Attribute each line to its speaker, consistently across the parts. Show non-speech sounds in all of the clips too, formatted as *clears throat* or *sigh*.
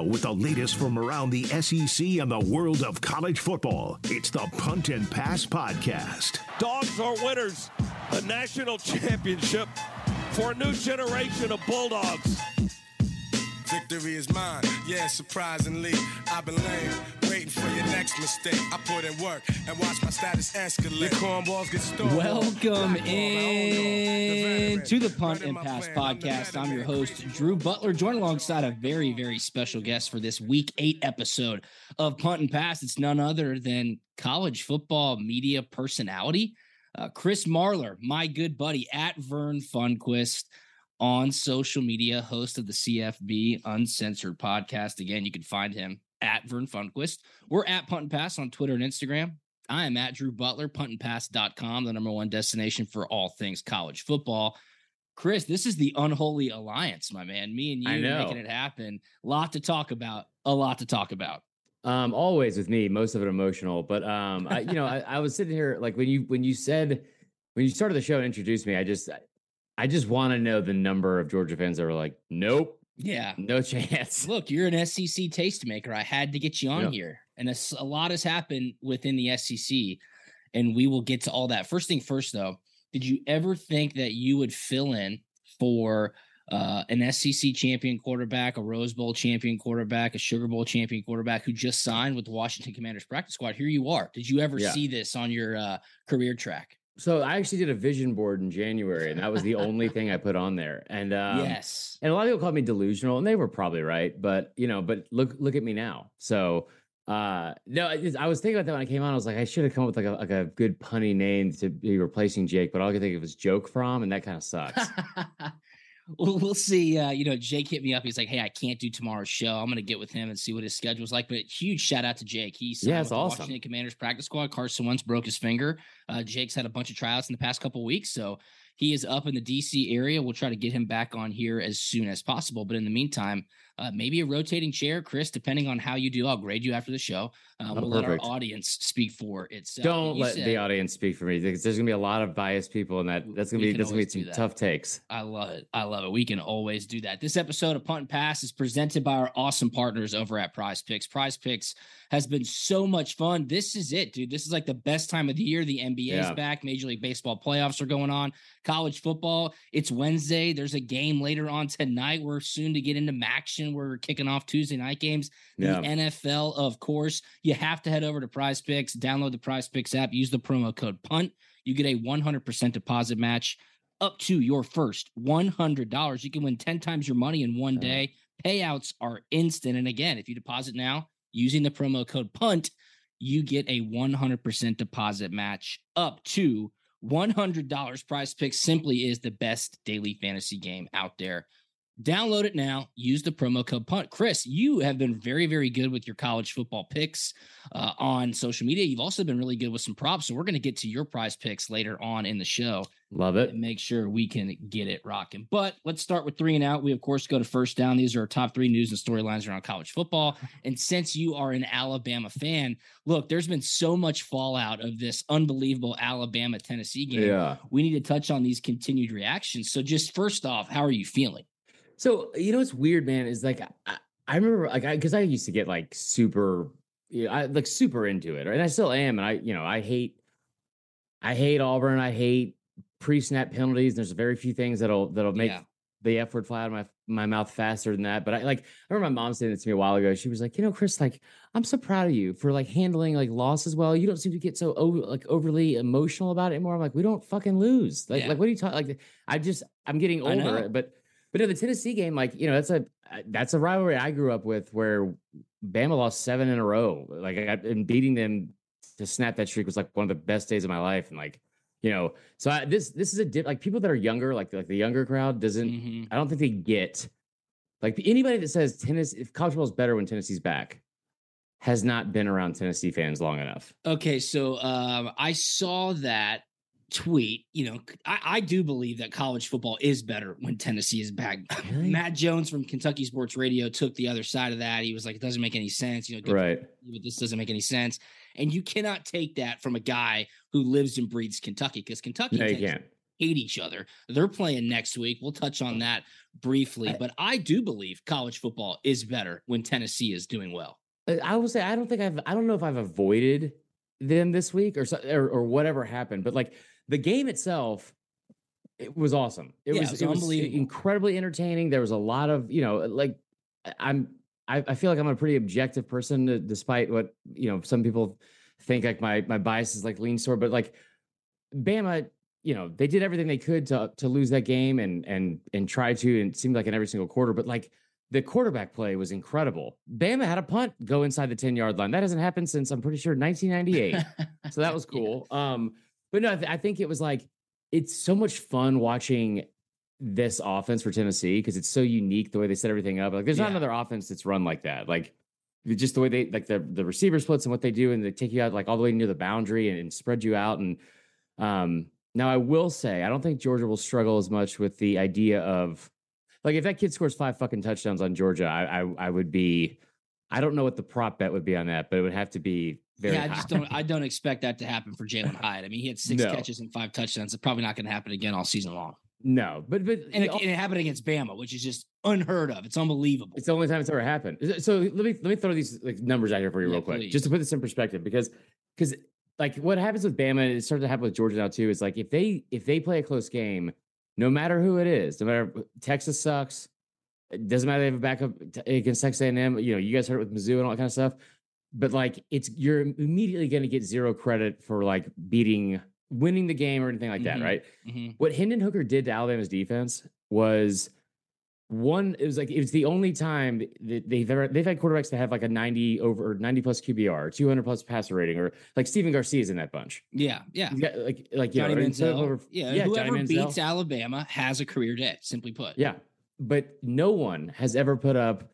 Speaker 1: Now, with the latest from around the SEC and the world of college football, it's the Punt and Pass Podcast.
Speaker 2: Dogs are winners. A national championship for a new generation of Bulldogs.
Speaker 3: Victory is mine, yeah, surprisingly. I've been lame, waiting for your next mistake. I put in work and watch my status escalate. Your cornballs get stolen.
Speaker 4: Welcome in to the Punt and Pass podcast. I'm your host, Drew Butler, joined alongside a very, very special guest for this week eight episode of Punt and Pass. It's none other than college football media personality, uh, Chris Marlar, my good buddy at Vern Funquist on social media, host of the CFB Uncensored podcast. Again, you can find him at Vern Funquist. We're at Punt and Pass on Twitter and Instagram. I am at Drew Butler, puntandpass.com, the number one destination for all things college football. Chris, this is the unholy alliance, my man. Me and you making it happen. A lot to talk about. A lot to talk about.
Speaker 5: Um, always with me, most of it emotional. But um, I, you know, I, I was sitting here like when you when you said when you started the show and introduced me, I just I just want to know the number of Georgia fans that were like, nope,
Speaker 4: Yeah.
Speaker 5: no *laughs* chance.
Speaker 4: Look, you're an SEC tastemaker. I had to get you on
Speaker 5: Yeah.
Speaker 4: here. And a lot has happened within the SEC. And we will get to all that. First thing first, though, did you ever think that you would fill in for uh, an SEC champion quarterback, a Rose Bowl champion quarterback, a Sugar Bowl champion quarterback who just signed with the Washington Commanders practice squad? Here you are. Did you ever
Speaker 5: Yeah.
Speaker 4: see this on your uh, career track?
Speaker 5: So I actually did a vision board in January, and that was the only thing I put on there. And um,
Speaker 4: yes.
Speaker 5: and a lot of people called me delusional, and they were probably right. But you know, but look look at me now. So uh no, I, I was thinking about that when I came on. I was like, I should have come up with like a like a good punny name to be replacing Jake, but all I could think of was joke from, and that kind of sucks. *laughs*
Speaker 4: we'll, we'll see. Uh, you know, Jake hit me up. He's like, "Hey, I can't do tomorrow's show. I'm going to get with him and see what his schedule's like." But huge shout out to Jake. He's
Speaker 5: Yeah, it's awesome.
Speaker 4: Washington Commanders practice squad. Carson Wentz broke his finger. Uh, Jake's had a bunch of tryouts in the past couple weeks, so he is up in the DC area. We'll try to get him back on here as soon as possible. But in the meantime, uh, maybe a rotating chair, Chris, depending on how you do. I'll grade you after the show. Uh,
Speaker 5: Oh,
Speaker 4: we'll let our audience speak for itself.
Speaker 5: Don't
Speaker 4: You
Speaker 5: let
Speaker 4: said-
Speaker 5: the audience speak for me because there's gonna be a lot of biased people, and that that's gonna be that's gonna be some tough takes.
Speaker 4: I love it. I love it. We can always do that. This episode of Punt and Pass is presented by our awesome partners over at Prize Picks. Prize Picks has been so much fun. This is it, dude. This is like the best time of the year. The NBA is
Speaker 5: Yeah.
Speaker 4: back. Major League Baseball playoffs are going on. College football. It's Wednesday. There's a game later on tonight. We're soon to get into action. We're kicking off Tuesday night games. The NFL, of course. You have to head over to Prize Picks, download the Prize Picks app, use the promo code PUNT. You get a 100% deposit match up to your first $100. You can win 10 times your money in one day. Payouts are instant. And again, if you deposit now using the promo code PUNT, you get a 100% deposit match up to $100. Prize Picks simply is the best daily fantasy game out there. Download it now. Use the promo code PUNT. Chris, you have been very, very good with your college football picks uh, on social media. You've also been really good with some props. So we're going to get to your prize picks later on in the show
Speaker 5: Love it.
Speaker 4: make sure we can get it rocking. But let's start with three and out. We, of course, go to first down. These are our top three news and storylines around college football. And since you are an Alabama fan, look, there's been so much fallout of this unbelievable Alabama Tennessee game.
Speaker 5: Yeah.
Speaker 4: We need to touch on these continued reactions. So, just first off, how are you feeling?
Speaker 5: So you know what's weird, man, is like I, I remember like I because I used to get like super, you know, I like super into it, right? And I still am, and I you know I hate, I hate Auburn, I hate pre-snap penalties. There's very few things that'll that'll make
Speaker 4: Yeah.
Speaker 5: the F word fly out of my my mouth faster than that. But I like I remember my mom saying this to me a while ago. She was like, you know, Chris, like I'm so proud of you for like handling like losses well. You don't seem to get so over, like overly emotional about it anymore. I'm like, we don't fucking lose. Like,
Speaker 4: Yeah.
Speaker 5: like what are you talking? Like, I just I'm getting older. But but in the Tennessee game, like you know, that's a that's a rivalry I grew up with where Bama lost seven in a row. Like I and beating them to snap that streak was like one of the best days of my life. And like, you know, so I, this this is a dip. Like people that are younger, like like the younger crowd doesn't.
Speaker 4: Mhm.
Speaker 5: I don't think they get like anybody that says Tennessee if college football is better when Tennessee's back has not been around Tennessee fans long enough.
Speaker 4: Okay, so um, I saw that tweet. You know, I, I do believe that college football is better when Tennessee is back. *laughs*
Speaker 5: Really?
Speaker 4: Matt Jones from Kentucky Sports Radio took the other side of that. He was like, "It doesn't make any sense." You know,
Speaker 5: Right.
Speaker 4: you, but this doesn't make any sense. And you cannot take that from a guy who lives and breathes Kentucky because Kentucky
Speaker 5: No, you
Speaker 4: tends to
Speaker 5: can't.
Speaker 4: hate each other. They're playing next week. We'll touch on that briefly, but I do believe college football is better when Tennessee is doing well.
Speaker 5: I- will say I don't think I've I don't know if I've avoided them this week or so, or, or whatever happened, but like the game itself, it was awesome. It
Speaker 4: Yeah,
Speaker 5: was
Speaker 4: it was
Speaker 5: it was
Speaker 4: unbelievable.
Speaker 5: incredibly entertaining. There was a lot of you know like I'm I, I feel like I'm a pretty objective person, uh, despite what you know some people think like my my bias is like lean toward, but like Bama. You know they did everything they could to to lose that game and and and try to and it seemed like in every single quarter, but like the quarterback play was incredible. Bama had a punt go inside the 10 yard line. That hasn't happened since I'm pretty sure 1998. so that was *laughs*
Speaker 4: Yeah.
Speaker 5: cool. Um, but no, I, th- I think it was like it's so much fun watching this offense for Tennessee because it's so unique the way they set everything up. Like there's not another offense that's run like that. Like just the way they like the the receiver splits and what they do, and they take you out like all the way near the boundary and, and spread you out. And um, now I will say I don't think Georgia will struggle as much with the idea of like if that kid scores five fucking touchdowns on Georgia, I I, I would be. I don't know what the prop bet would be on that, but it would have to be very.
Speaker 4: yeah, I just don't. I don't expect that to happen for Jalen *laughs* Hyatt. I mean, he had six
Speaker 5: No.
Speaker 4: catches and five touchdowns. It's probably not going to happen again all season long.
Speaker 5: No, but but
Speaker 4: And it, and it happened against Bama, which is just unheard of. It's unbelievable.
Speaker 5: It's the only time it's ever happened. So let me let me throw these like numbers out here for you
Speaker 4: Yeah,
Speaker 5: real quick,
Speaker 4: please.
Speaker 5: just to put this in perspective, because because like what happens with Bama, and it started to happen with Georgia now too. Is like if they if they play a close game, no matter who it is, no matter Texas sucks, it doesn't matter they have a backup against Texas A&M. You know, you guys heard it with Mizzou and all that kind of stuff. But like it's you're immediately going to get zero credit for like beating, winning the game or anything like
Speaker 4: Mhm.
Speaker 5: that, right?
Speaker 4: Mhm.
Speaker 5: what Hendon Hooker did to Alabama's defense was one. It was like it was the only time that they've ever they've had quarterbacks that have like a ninety over ninety plus QBR, two hundred plus passer rating, or like Stephen Garcia's in that bunch.
Speaker 4: Yeah, yeah.
Speaker 5: Got like like you
Speaker 4: Johnny
Speaker 5: know,
Speaker 4: Manziel.
Speaker 5: over-
Speaker 4: yeah,
Speaker 5: yeah,
Speaker 4: whoever
Speaker 5: Johnny
Speaker 4: beats Alabama has a career day. Simply put.
Speaker 5: Yeah, but no one has ever put up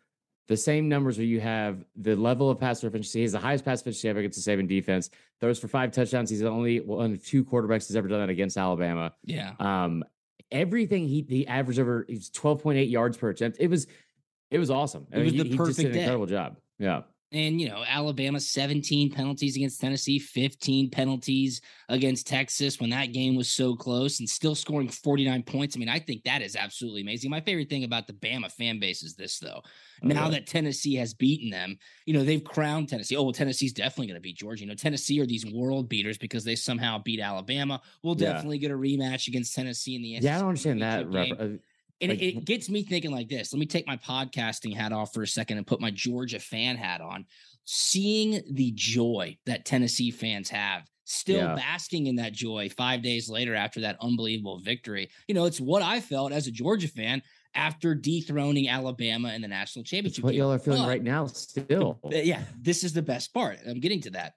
Speaker 5: the same numbers where you have the level of passer efficiency. He's the highest pass efficiency ever against the Saban defense. Throws for five touchdowns. He's the only one of two quarterbacks that's ever done that against Alabama.
Speaker 4: Yeah.
Speaker 5: Um, everything he the average over he's twelve point eight yards per attempt. It was it was awesome.
Speaker 4: It was
Speaker 5: he,
Speaker 4: the
Speaker 5: he just did
Speaker 4: perfect
Speaker 5: an
Speaker 4: day.
Speaker 5: incredible job. Yeah,
Speaker 4: And you know, Alabama 17 penalties against Tennessee, 15 penalties against Texas when that game was so close and still scoring 49 points. I mean, I think that is absolutely amazing. My favorite thing about the Bama fan base is this though.
Speaker 5: Oh,
Speaker 4: now
Speaker 5: yeah.
Speaker 4: that Tennessee has beaten them, you know, they've crowned Tennessee. Oh, well, Tennessee's definitely going to beat Georgia. You know, Tennessee are these world beaters because they somehow beat Alabama. We'll
Speaker 5: Yeah.
Speaker 4: definitely get a rematch against Tennessee in the
Speaker 5: yeah. I don't understand that.
Speaker 4: Championship game.
Speaker 5: Refer-
Speaker 4: and
Speaker 5: Like-
Speaker 4: it, it gets me thinking like this. Let me take my podcasting hat off for a second and put my Georgia fan hat on. Seeing the joy that Tennessee fans have, still
Speaker 5: Yeah.
Speaker 4: basking in that joy five days later after that unbelievable victory. You know, it's what I felt as a Georgia fan after dethroning Alabama in the national
Speaker 5: It's
Speaker 4: championship.
Speaker 5: what
Speaker 4: game.
Speaker 5: y'all are feeling
Speaker 4: But-
Speaker 5: right now. Still,
Speaker 4: yeah, this is the best part. I'm getting to that.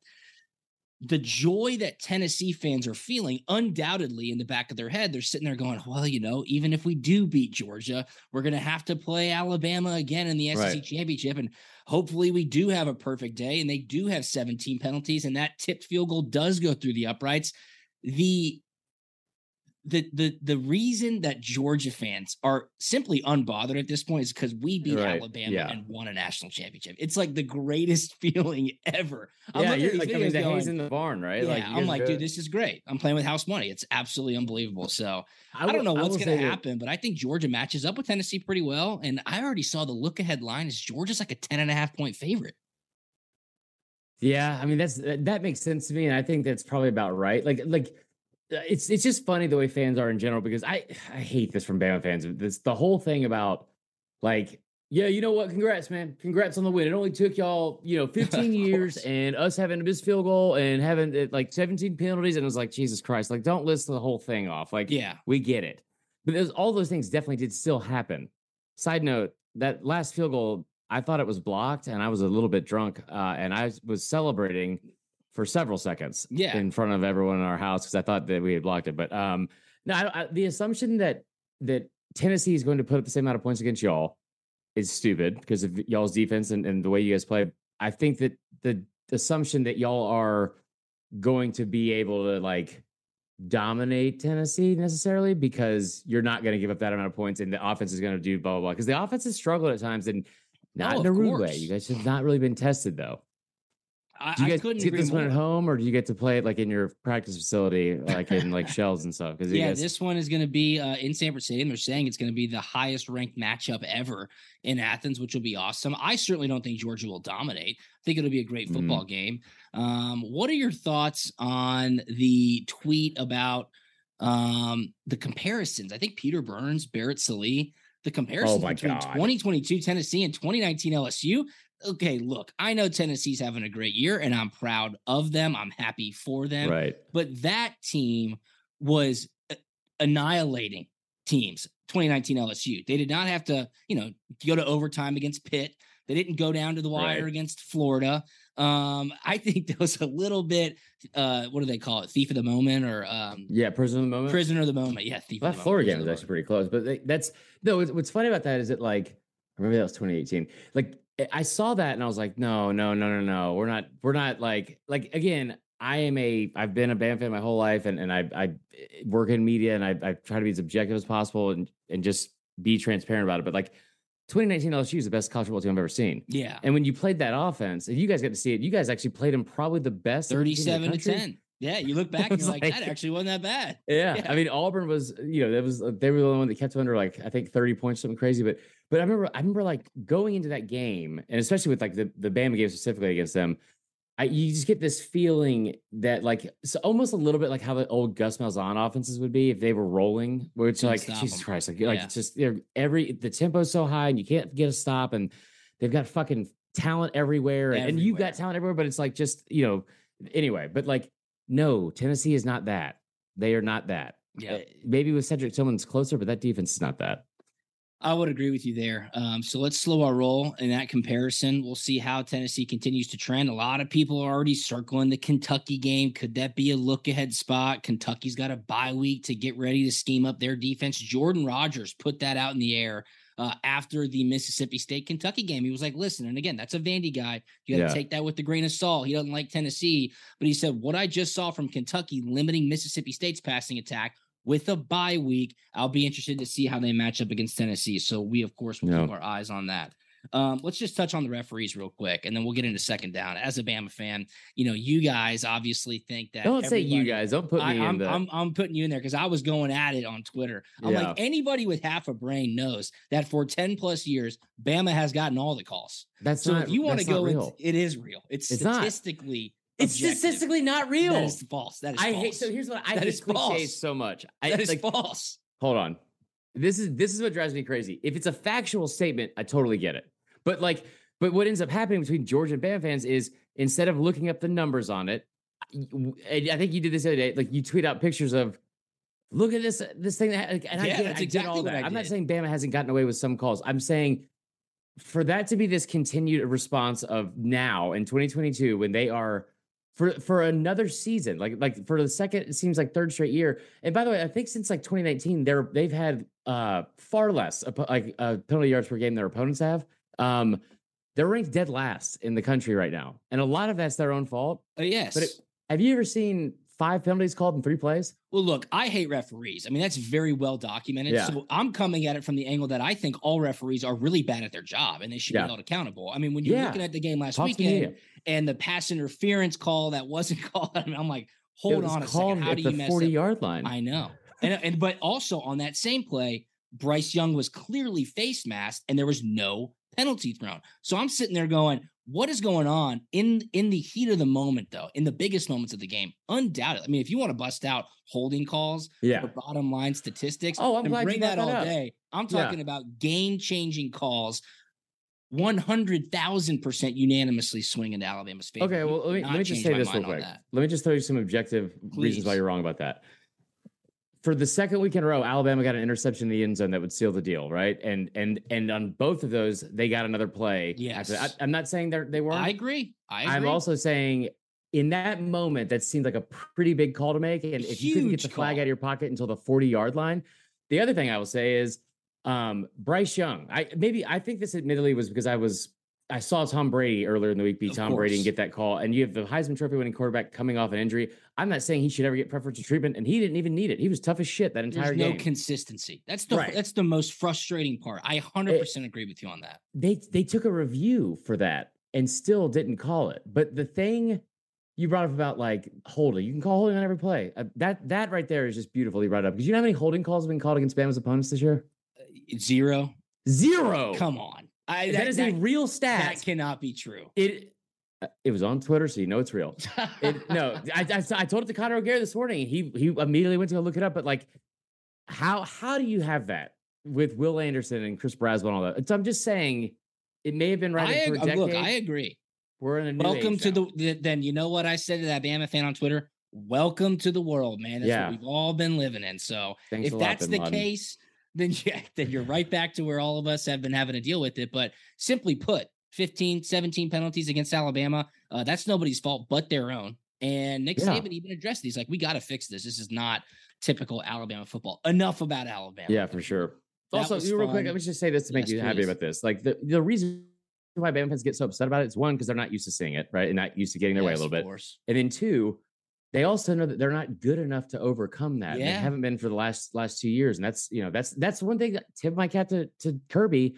Speaker 4: The joy that Tennessee fans are feeling, undoubtedly in the back of their head, they're sitting there going, Well, you know, even if we do beat Georgia, we're going to have to play Alabama again in the SEC
Speaker 5: Right.
Speaker 4: championship. And hopefully we do have a perfect day and they do have 17 penalties and that tipped field goal does go through the uprights. The the the the reason that Georgia fans are simply unbothered at this point is because we beat
Speaker 5: Right,
Speaker 4: Alabama
Speaker 5: yeah.
Speaker 4: and won a national championship. It's like the greatest *laughs* feeling ever. I'm
Speaker 5: yeah, you're like I mean, the
Speaker 4: going,
Speaker 5: in the barn, right?
Speaker 4: yeah,
Speaker 5: you
Speaker 4: I'm like,
Speaker 5: are
Speaker 4: dude, this is great. I'm playing with house money. It's absolutely unbelievable. So I,
Speaker 5: will-
Speaker 4: don't know what's going to
Speaker 5: that-
Speaker 4: happen, but I think Georgia matches up with Tennessee pretty well. And I already saw the look ahead line is Georgia's like a 10 and a half point favorite.
Speaker 5: Yeah, I mean that's that makes sense to me, and I think that's probably about right. Like like it's it's just funny the way fans are in general because I I hate this from Bama fans. This the whole thing about like yeah, you know what? Congrats, man. Congrats on the win. It only took y'all, you know, *laughs* 15 years and us having a missed field goal and having uh, like 17 penalties. And it was like, Jesus Christ, like, don't list the whole thing off. Like,
Speaker 4: Yeah.
Speaker 5: we get it. But there's all those things definitely did still happen. Side note, that last field goal, I thought it was blocked and I was a little bit drunk uh, and I was celebrating for several seconds
Speaker 4: Yeah.
Speaker 5: in front of everyone in our house because I thought that we had blocked it. But um, no, I, I, the assumption that that Tennessee is going to put up the same amount of points against y'all is stupid because of y'all's defense and, and the way you guys play. I think that the assumption that y'all are going to be able to like dominate Tennessee necessarily because you're not going to give up that amount of points and the offense is going to do blah blah blah because the offense has struggled at times and not
Speaker 4: Oh,
Speaker 5: in a rude way. You guys have not really been tested though.
Speaker 4: I,
Speaker 5: Do you
Speaker 4: I
Speaker 5: guys
Speaker 4: couldn't
Speaker 5: get this one at home or do you get to play it like in your practice facility, like in like shells and stuff? Because
Speaker 4: Yeah,
Speaker 5: guys,
Speaker 4: this one is going to be uh, in Sanford Stadium. They're saying it's going to be the highest ranked matchup ever in Athens, which will be awesome. I certainly don't think Georgia will dominate. I think it'll be a great
Speaker 5: Mhm.
Speaker 4: football game. Um, what are your thoughts on the tweet about um, the comparisons? I think Peter Burns, Barrett Sallee, the comparisons
Speaker 5: Oh
Speaker 4: between
Speaker 5: God.
Speaker 4: 2022 Tennessee and 2019 LSU. Okay, look, I know Tennessee's having a great year, and I'm proud of them. I'm happy for them
Speaker 5: right.
Speaker 4: but that team was annihilating teams 2019 LSU. They did not have to, you know, go to overtime against Pitt. They didn't go down to the wire
Speaker 5: Right.
Speaker 4: against Florida. Um, I *laughs* think there was a little bit uh what do they call it? Thief of the moment or um
Speaker 5: Yeah, prisoner of the moment.
Speaker 4: prisoner of the moment. Yeah, thief
Speaker 5: That Florida game was actually pretty close, but they, that's no. What's, funny about that is that like, or maybe that was 2018. Like, I- saw that and I was like, no, no, no, no, no. We're not. We're not like like again. I am a. I've been a Bama fan my whole life, and and I I eh, work in media, and I I try to be as objective as possible, and and just be transparent about it. But like, 2019 LSU is the best college football team I've ever seen.
Speaker 4: Yeah.
Speaker 5: And when you played that offense, and you guys got to see it, you guys actually played them probably the best. of any team in the
Speaker 4: 37 to 10. Yeah, you look back *laughs* and you're like,
Speaker 5: like-
Speaker 4: that actually wasn't that bad.
Speaker 5: Yeah.
Speaker 4: Yeah.
Speaker 5: I mean, Auburn was, you know, that was uh, they were the only one that kept under like I think 30 points, something crazy. But but I remember I remember like going into that game, and especially with like the the Bama game specifically against them, I you just get this feeling that like it's almost a little bit like how the old Gus Malzahn offenses would be if they were rolling, where it's
Speaker 4: Couldn't
Speaker 5: like
Speaker 4: Jesus
Speaker 5: Jesus
Speaker 4: 'em.
Speaker 5: Christ, like, like it's just they're every the tempo's so high and you can't get a stop, and they've got fucking talent everywhere, and, and you've got talent everywhere, but it's like just you know anyway, but like no, Tennessee is not that. They are not that.
Speaker 4: Yeah.
Speaker 5: Uh, Maybe with Cedric Tillman's closer, but that defense is not that.
Speaker 4: I would agree with you there. Um, so let's slow our roll in that comparison. We'll see how Tennessee continues to trend. A lot of people are already circling the Kentucky game. Could that be a look ahead spot? Kentucky's got a bye week to get ready to scheme up their defense. Jordan Rodgers put that out in the air uh, after the Mississippi State Kentucky game. He was like, listen, and again, that's a Vandy guy. You got to
Speaker 5: Yeah.
Speaker 4: take that with a grain of salt. He doesn't like Tennessee, but he said, what I just saw from Kentucky limiting Mississippi State's passing attack with a bye week. I'll be interested to see how they match up against Tennessee. So we, of course, will
Speaker 5: Yeah.
Speaker 4: keep our eyes on that. Um, let's just touch on the referees real quick, and then we'll get into second down. As a Bama fan, you know, you guys obviously think that.
Speaker 5: Don't say you guys. Don't put
Speaker 4: I,
Speaker 5: me in
Speaker 4: I'm,
Speaker 5: the.
Speaker 4: I'm I'm putting you in there because I was going at it on Twitter. I'm
Speaker 5: Yeah.
Speaker 4: like anybody with half a brain knows that for 10 plus years, Bama has gotten all the calls.
Speaker 5: that's
Speaker 4: So
Speaker 5: not.
Speaker 4: if you want to go,
Speaker 5: real.
Speaker 4: it is real. It's,
Speaker 5: It's not.
Speaker 4: statistically.
Speaker 5: it's
Speaker 4: objective.
Speaker 5: statistically not real.
Speaker 4: That is false. That is
Speaker 5: I
Speaker 4: false.
Speaker 5: hate. So here's what I
Speaker 4: That
Speaker 5: hate
Speaker 4: is
Speaker 5: cliches
Speaker 4: false.
Speaker 5: so much. I
Speaker 4: that is
Speaker 5: like.
Speaker 4: false.
Speaker 5: Hold on. This is this is what drives me crazy. If it's a factual statement, I totally get it. But like, but what ends up happening between Georgia and Bama fans is instead of looking up the numbers on it, I think you did this the other day. Like you tweet out pictures of, look at this this thing that, like, and I
Speaker 4: Yeah,
Speaker 5: get,
Speaker 4: that's
Speaker 5: I
Speaker 4: exactly
Speaker 5: all that.
Speaker 4: I
Speaker 5: I'm not saying Bama hasn't gotten away with some calls. I'm saying for that to be this continued response of now in 2022 when they are for for another season like like for the second it seems like third straight year. And by the way i think since like 2019 they're they've had uh far less like uh, penalty yards per game their opponents have. Um they're ranked dead last in the country right now. And a lot of that's their own fault.
Speaker 4: Uh, yes.
Speaker 5: but it, have you ever seen five penalties called in three plays
Speaker 4: Well, look, I hate referees. I mean, that's very well documented.
Speaker 5: Yeah.
Speaker 4: So I'm coming at it from the angle that I think all referees are really bad at their job and they should
Speaker 5: Yeah.
Speaker 4: be held accountable. I mean, when you're
Speaker 5: Yeah.
Speaker 4: looking at the game last
Speaker 5: Talk
Speaker 4: weekend and the pass interference call that wasn't *laughs* called, I mean, I'm like, hold on a second. How
Speaker 5: at
Speaker 4: do
Speaker 5: the
Speaker 4: you mess
Speaker 5: 40
Speaker 4: up?
Speaker 5: yard line
Speaker 4: I know. And, and but also on that same play, Bryce Young was clearly face masked and there was no penalty thrown. So I'm sitting there going, what is going on in in the heat of the moment though in the biggest moments of the game undoubtedly i mean if you want to bust out holding calls
Speaker 5: Yeah.
Speaker 4: or bottom line statistics
Speaker 5: Oh, I'm
Speaker 4: and
Speaker 5: glad you
Speaker 4: bring
Speaker 5: brought
Speaker 4: that
Speaker 5: that
Speaker 4: all
Speaker 5: up.
Speaker 4: day i'm
Speaker 5: Yeah.
Speaker 4: talking about game changing calls 100,000% unanimously swinging to Alabama's favor.
Speaker 5: Okay, well, let me, let me just say this real quick. Let me just throw you some objective reasons why you're wrong about that. For the second week in a row, Alabama got an interception in the end zone that would seal the deal, right? And and and on both of those, they got another play.
Speaker 4: Yes.
Speaker 5: I, am not saying they they weren't.
Speaker 4: I agree. I agree.
Speaker 5: I'm also saying in that moment, that seemed like a pretty big call to make. And if you couldn't get the flag
Speaker 4: call.
Speaker 5: out of your pocket until the 40 yard line, the other thing I will say is um, Bryce Young. I maybe I think this admittedly was because I was I saw Tom Brady earlier in the week beat
Speaker 4: Of
Speaker 5: Tom Brady and get that call. And you have the Heisman Trophy winning quarterback coming off an injury. I'm not saying he should ever get preferential treatment, and he didn't even need it. He was tough as shit that entire
Speaker 4: There's no consistency. That's the
Speaker 5: Right.
Speaker 4: that's the most frustrating part. I 100% agree with you on that.
Speaker 5: they they took a review for that and still didn't call it. But the thing you brought up about like holding, you can call holding on every play. Uh, that that right there is just beautifully brought up because you know how many holding calls have been called against Bama's opponents this year?
Speaker 4: Zero.
Speaker 5: Zero.
Speaker 4: Come on. I,
Speaker 5: that is a real stat.
Speaker 4: that cannot be true.
Speaker 5: it uh, it was on Twitter, so you know it's real. It, *laughs* no, I, I I told it to Connor O'Gara this morning. He he immediately went to go look it up. But like, how how do you have that with Will Anderson and Chris Braswell and all that? So I'm just saying, it may have been right
Speaker 4: I, ag- look, I agree.
Speaker 5: We're in a new
Speaker 4: Welcome to
Speaker 5: now.
Speaker 4: the, the then you know what I said to that Bama fan on Twitter? Welcome to the world, man. That's
Speaker 5: Yeah.
Speaker 4: what we've all been living in. So
Speaker 5: Thanks
Speaker 4: if
Speaker 5: a lot,
Speaker 4: that's the
Speaker 5: Laden.
Speaker 4: case, then *laughs* yeah, then you're right back to where all of us have been having to deal with it. But simply put, 15, 17 penalties against Alabama, uh, that's nobody's fault but their own. And Nick
Speaker 5: Yeah.
Speaker 4: Saban even addressed these like, we got to fix this. This is not typical Alabama football. Enough about Alabama.
Speaker 5: Yeah, for sure.
Speaker 4: That
Speaker 5: also, real quick, let me just say this to make
Speaker 4: Yes,
Speaker 5: you happy
Speaker 4: please.
Speaker 5: about this. Like the, the reason why Bama fans get so upset about it is one, because they're not used to seeing it, right? And not used to getting their way a
Speaker 4: Yes,
Speaker 5: little
Speaker 4: of
Speaker 5: bit.
Speaker 4: course.
Speaker 5: And then two, they also know that they're not good enough to overcome that. and They haven't been for the last last two years. And that's you know, that's that's one thing that tip my cap to to Kirby.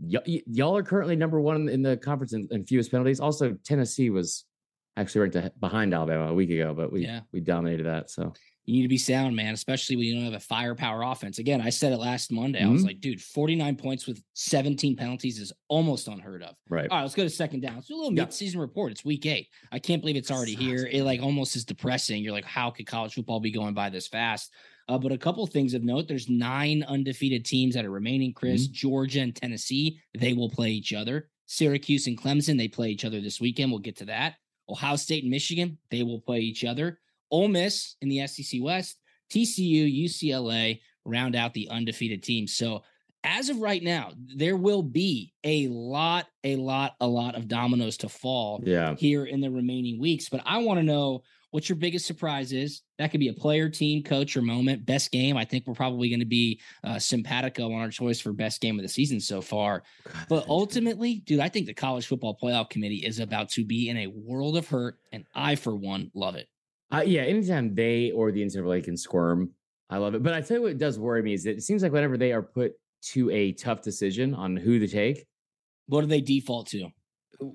Speaker 5: Y- y- y'all are currently number one in the conference in, in fewest penalties. Also, Tennessee was actually ranked behind Alabama a week ago, but we
Speaker 4: Yeah.
Speaker 5: we dominated that. So
Speaker 4: You need to be sound, man, especially when you don't have a firepower offense. Again, I said it last Monday. I was
Speaker 5: Mhm.
Speaker 4: like, dude, 49 points with 17 penalties is almost unheard of.
Speaker 5: right.
Speaker 4: All right, let's go to second down. Let's a little
Speaker 5: Yeah.
Speaker 4: mid-season report. It's week eight. I can't believe it's already here. It like almost is depressing. You're like, how could college football be going by this fast? Uh, but a couple things of note: there's nine undefeated teams that are remaining. Chris, Georgia, and Tennessee. They will play each other. Syracuse and Clemson. They play each other this weekend. We'll get to that. Ohio State and Michigan. They will play each other. Ole Miss in the SEC West. TCU, UCLA round out the undefeated teams. So as of right now, there will be a lot, a lot, a lot of dominoes to fall
Speaker 5: Yeah.
Speaker 4: here in the remaining weeks. But I want to know what your biggest surprise is. That could be a player, team, coach, or moment. Best game. I think we're probably going to be uh, simpatico on our choice for best game of the season so far. But ultimately, dude, I think the college football playoff committee is about to be in a world of hurt, and I, for one, love it.
Speaker 5: Uh, yeah, anytime they or the NCAA can squirm, I love it. But I tell you what does worry me is that it seems like whenever they are put to a tough decision on who to take,
Speaker 4: What do they default to?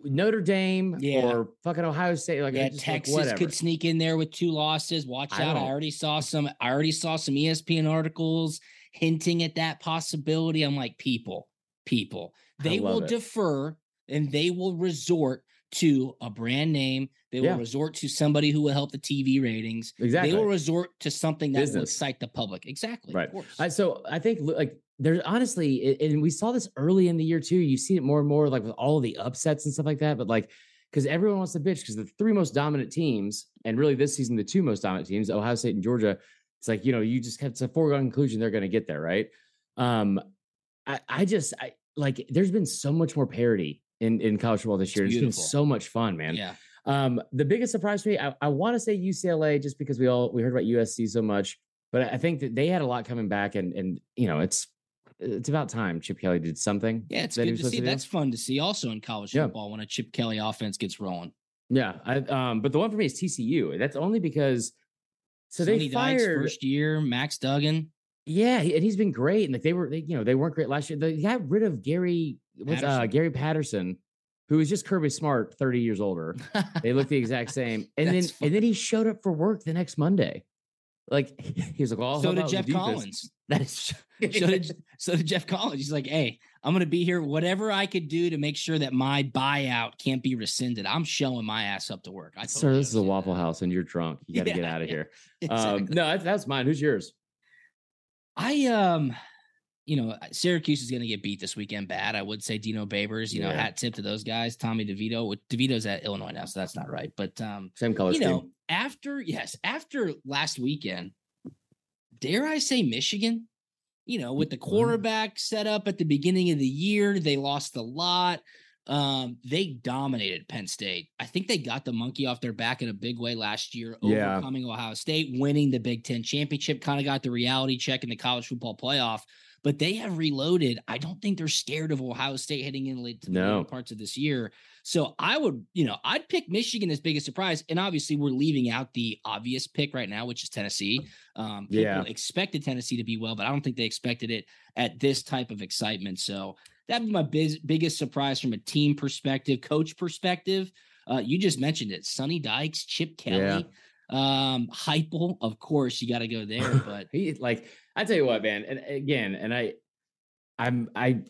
Speaker 5: Notre Dame
Speaker 4: Yeah.
Speaker 5: or fucking Ohio State, like,
Speaker 4: Yeah,
Speaker 5: just like,
Speaker 4: Texas could sneak in there with two losses. Watch
Speaker 5: I
Speaker 4: out! I
Speaker 5: don't-
Speaker 4: already saw some. I already saw some ESPN articles hinting at that possibility. I'm like, people, people, they will
Speaker 5: it.
Speaker 4: defer and they will resort to a brand name. They will
Speaker 5: Yeah.
Speaker 4: resort to somebody who will help the TV ratings.
Speaker 5: exactly.
Speaker 4: They will resort to something that will
Speaker 5: Business.
Speaker 4: excite the public. Exactly.
Speaker 5: Right.
Speaker 4: Of course.
Speaker 5: I, so I think like there's honestly, a- and we saw this early in the year too. You see it more and more like with all the upsets and stuff like that. But like, because everyone wants to bitch because the three most dominant teams, and really this season the two most dominant teams, Ohio State and Georgia. It's like you know you just have it's a foregone conclusion they're going to get there, right? Um, I I just I like there's been so much more parity in in college football this
Speaker 4: It's
Speaker 5: year. It's been so much fun, man.
Speaker 4: yeah.
Speaker 5: Um, the biggest surprise for me, I, I want to say UCLA just because we all we heard about USC so much, but I think that they had a lot coming back, and and you know it's it's about time Chip Kelly did something.
Speaker 4: Yeah. It's
Speaker 5: that
Speaker 4: good to see.
Speaker 5: do.
Speaker 4: That's fun to see also in college
Speaker 5: Yeah.
Speaker 4: football when a Chip Kelly offense gets rolling.
Speaker 5: yeah. I, um, but the one for me is TCU. That's only because so
Speaker 4: Sonny
Speaker 5: they
Speaker 4: Dykes
Speaker 5: fired.
Speaker 4: first year, Max Duggan.
Speaker 5: Yeah, and he's been great, and like they were, they, you know, they weren't great last year. They got rid of Gary, what's uh, Gary Patterson, who was just Kirby Smart, thirty years older. *laughs* They look the exact same, *laughs* and then
Speaker 4: That's
Speaker 5: and then he showed up for work the next Monday. Like *laughs* he was like, well,
Speaker 4: so did
Speaker 5: Geoff?
Speaker 4: Collins.
Speaker 5: That is
Speaker 4: So did, so did Geoff Collins. He's like, hey, I'm going to be here. Whatever I could do to make sure that my buyout can't be rescinded, I'm showing my ass up to work. I
Speaker 5: Sir,
Speaker 4: totally
Speaker 5: this is a Waffle
Speaker 4: that.
Speaker 5: House and you're drunk. You got to get out of
Speaker 4: yeah,
Speaker 5: here.
Speaker 4: Exactly.
Speaker 5: Um, no, that's, that's mine. Who's yours?
Speaker 4: I um, you know, Syracuse is going to get beat this weekend. Bad, I would say. Dino Babers, you know, hat tip to those guys. Tommy DeVito, with- DeVito's at Illinois now, so that's not right. But um,
Speaker 5: Same color
Speaker 4: you
Speaker 5: scheme.
Speaker 4: know, after yes, after last weekend, dare I say Michigan? You know, with the quarterback set up at the beginning of the year, they lost a lot. Um, they dominated Penn State. I think they got the monkey off their back in a big way last year,
Speaker 5: Yeah.
Speaker 4: overcoming Ohio State, winning the Big Ten championship, kind of got the reality check in the college football playoff. But they have reloaded. I don't think they're scared of Ohio State heading in late to the later
Speaker 5: No.
Speaker 4: parts of this year. So I would, you know, I'd pick Michigan as biggest surprise. And obviously, we're leaving out the obvious pick right now, which is Tennessee. Um, people
Speaker 5: Yeah.
Speaker 4: expected Tennessee to be well, but I don't think they expected it at this type of excitement. So that'd be my biz- biggest surprise from a team perspective, coach perspective. Uh, you just mentioned it, Sonny Dykes, Chip Kelly, um, Heupel. Of course, you got to go *laughs* there, but
Speaker 5: he like I tell you what, man, and again, and I, I'm I,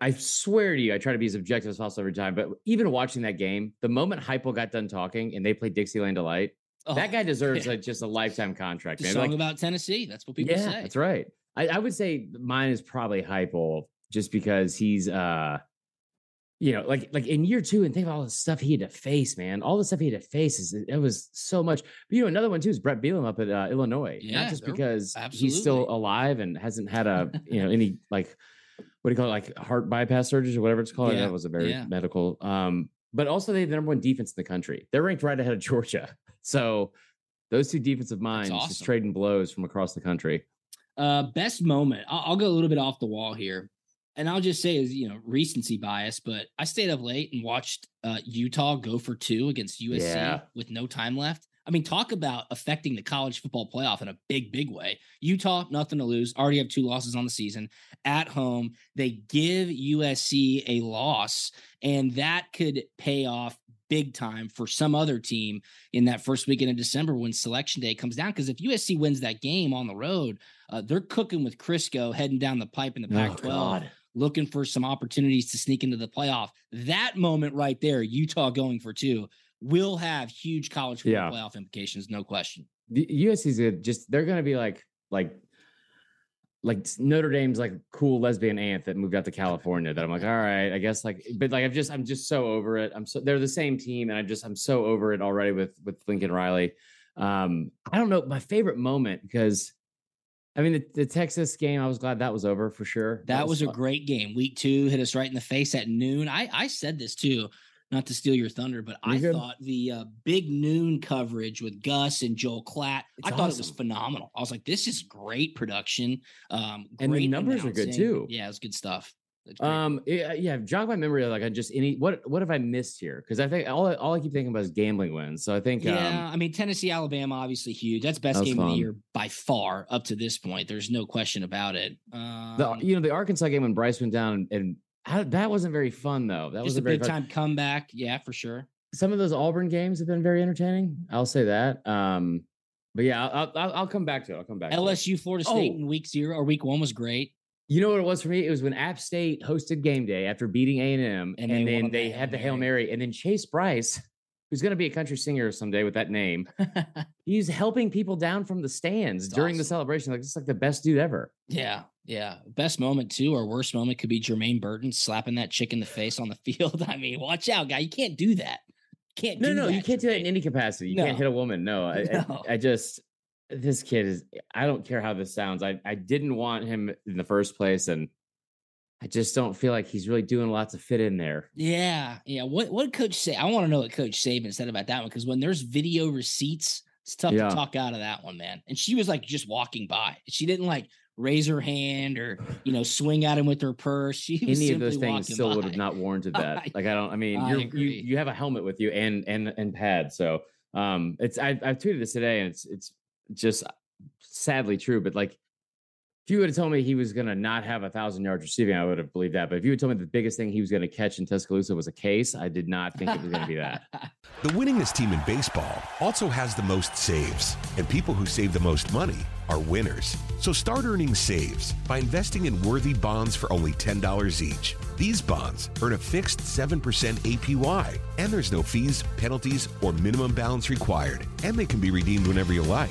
Speaker 5: I swear to you, I try to be as objective as possible every time. But even watching that game, the moment Heupel got done talking and they played Dixieland Delight,
Speaker 4: oh,
Speaker 5: that guy *laughs* deserves
Speaker 4: yeah.
Speaker 5: a, just a lifetime contract, man.
Speaker 4: song
Speaker 5: Like,
Speaker 4: about Tennessee. That's what people
Speaker 5: yeah,
Speaker 4: say.
Speaker 5: that's right. I, I would say mine is probably Heupel, just because he's uh you know, like like in year two, and think of all the stuff he had to face, man. All the stuff he had to face is it was so much. But you know, another one too is Bret Bielema up at uh, Illinois.
Speaker 4: Yeah,
Speaker 5: not just because he's still alive and hasn't had a *laughs* you know any like what do you call it, like heart bypass surgery or whatever it's called.
Speaker 4: Yeah,
Speaker 5: That was a very
Speaker 4: yeah.
Speaker 5: medical. Um, but also they have the number one defense in the country. They're ranked right ahead of Georgia. *laughs* So those two defensive minds just trading blows from across the country.
Speaker 4: Uh, best moment. I'll, I'll go a little bit off the wall here, and I'll just say is you know recency bias, but I stayed up late and watched uh, Utah go for two against USC
Speaker 5: Yeah.
Speaker 4: with no time left. I mean, talk about affecting the college football playoff in a big, big way. Utah, nothing to lose. Already have two losses on the season at home. They give USC a loss, and that could pay off big time for some other team in that first weekend of December when selection day comes down. Because if USC wins that game on the road, uh, they're cooking with Crisco heading down the pipe in the Pac 12, looking for some opportunities to sneak into the playoff. That moment right there, Utah going for two, will have huge college football
Speaker 5: Yeah.
Speaker 4: playoff implications, no question.
Speaker 5: the USC's a, just they're gonna be like like like Notre Dame's like cool lesbian aunt that moved out to California that I'm like, all right, I guess like but like I've just I'm just so over it. I'm so they're the same team and I just I'm so over it already with with Lincoln Riley. Um I don't know my favorite moment because I mean the, the Texas game, I was glad that was over for sure.
Speaker 4: That was a great game. Week two hit us right in the face at noon. I I said this too, not to steal your thunder, but I
Speaker 5: You're good.
Speaker 4: thought the uh, big noon coverage with Gus and Joel Klatt,
Speaker 5: It's
Speaker 4: I thought it was phenomenal. I was like, this is great production. Um,
Speaker 5: And the
Speaker 4: great
Speaker 5: numbers are good, too.
Speaker 4: Yeah, it was good stuff. It's great.
Speaker 5: Um, yeah, yeah, jog my memory. Like, I just any what what have I missed here? Because I think all I- all I keep thinking about is gambling wins. So I think,
Speaker 4: yeah,
Speaker 5: um,
Speaker 4: I mean Tennessee, Alabama, obviously huge. That's best
Speaker 5: That
Speaker 4: game of the year by far up to this point. There's no question about it.
Speaker 5: the
Speaker 4: Um,
Speaker 5: you know the Arkansas game when Bryce went down and I, that wasn't very fun though. That was
Speaker 4: a big
Speaker 5: fun.
Speaker 4: time comeback. Yeah, for sure.
Speaker 5: Some of those Auburn games have been very entertaining. I'll say that. Um, but yeah, I'll, I'll I'll come back to it. I'll come back. it.
Speaker 4: LSU, Florida State
Speaker 5: Oh.
Speaker 4: in week zero or week one was great.
Speaker 5: You know what it was for me? It was when App State hosted game day after beating A and M,
Speaker 4: And
Speaker 5: and,
Speaker 4: they
Speaker 5: then they had the
Speaker 4: Hail
Speaker 5: Mary, and then Chase Brice, who's going to be a country singer someday with that name, *laughs* he's helping people down from the stands
Speaker 4: It's
Speaker 5: during the celebration. Like it's like the best dude ever.
Speaker 4: Yeah, yeah. Best moment too, or worst moment could be Jermaine Burton slapping that chick in the face on the *laughs* field. I mean, watch out, guy. You can't do that. Can't
Speaker 5: No,
Speaker 4: do
Speaker 5: no,
Speaker 4: that,
Speaker 5: you can't do that in any capacity. You
Speaker 4: No.
Speaker 5: can't hit a woman. No, I, *laughs*
Speaker 4: No.
Speaker 5: I, I just this kid is. I don't care how this sounds. I I didn't want him in the first place, and I just don't feel like he's really doing lots to fit in there.
Speaker 4: Yeah, yeah. What what Coach say? I want to know what Coach Saban said about that one because when there's video receipts, it's tough
Speaker 5: Yeah.
Speaker 4: to talk out of that one, man. And she was like just walking by. She didn't like raise her hand or you know swing at him with her purse. *laughs* She was
Speaker 5: Any of those things still would have not warranted *laughs* that. Like I don't. I mean,
Speaker 4: I
Speaker 5: you you have a helmet with you and and and pads. So um, it's I I tweeted this today, and it's it's just uh, sadly true. But like if you would have told me he was going to not have a thousand yards receiving, I would have believed that. But if you had told me the biggest thing he was going to catch in Tuscaloosa was a case, I did not think it was going to be that. *laughs*
Speaker 6: The winningest team in baseball also has the most saves, and people who save the most money are winners. So start earning saves by investing in worthy bonds for only $10 each. These bonds earn a fixed 7% APY, and there's no fees, penalties, or minimum balance required, and they can be redeemed whenever you like.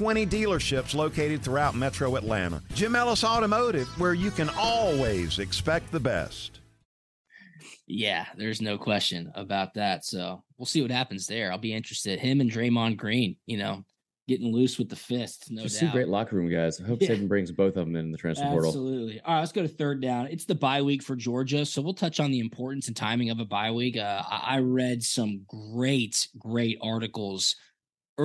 Speaker 7: dealerships located throughout metro Atlanta. Jim Ellis Automotive, where you can always expect the best.
Speaker 4: Yeah, there's no question about that. So we'll see what happens there. I'll be interested. Him and Draymond Green, you know, getting loose with the fist. No
Speaker 5: Just
Speaker 4: doubt.
Speaker 5: two great locker room guys. I hope
Speaker 4: Yeah.
Speaker 5: Saban brings both of them in the transfer portal.
Speaker 4: Absolutely. All right, let's go to third down. It's the bye week for Georgia, so we'll touch on the importance and timing of a bye week. Uh, I I read some great, great articles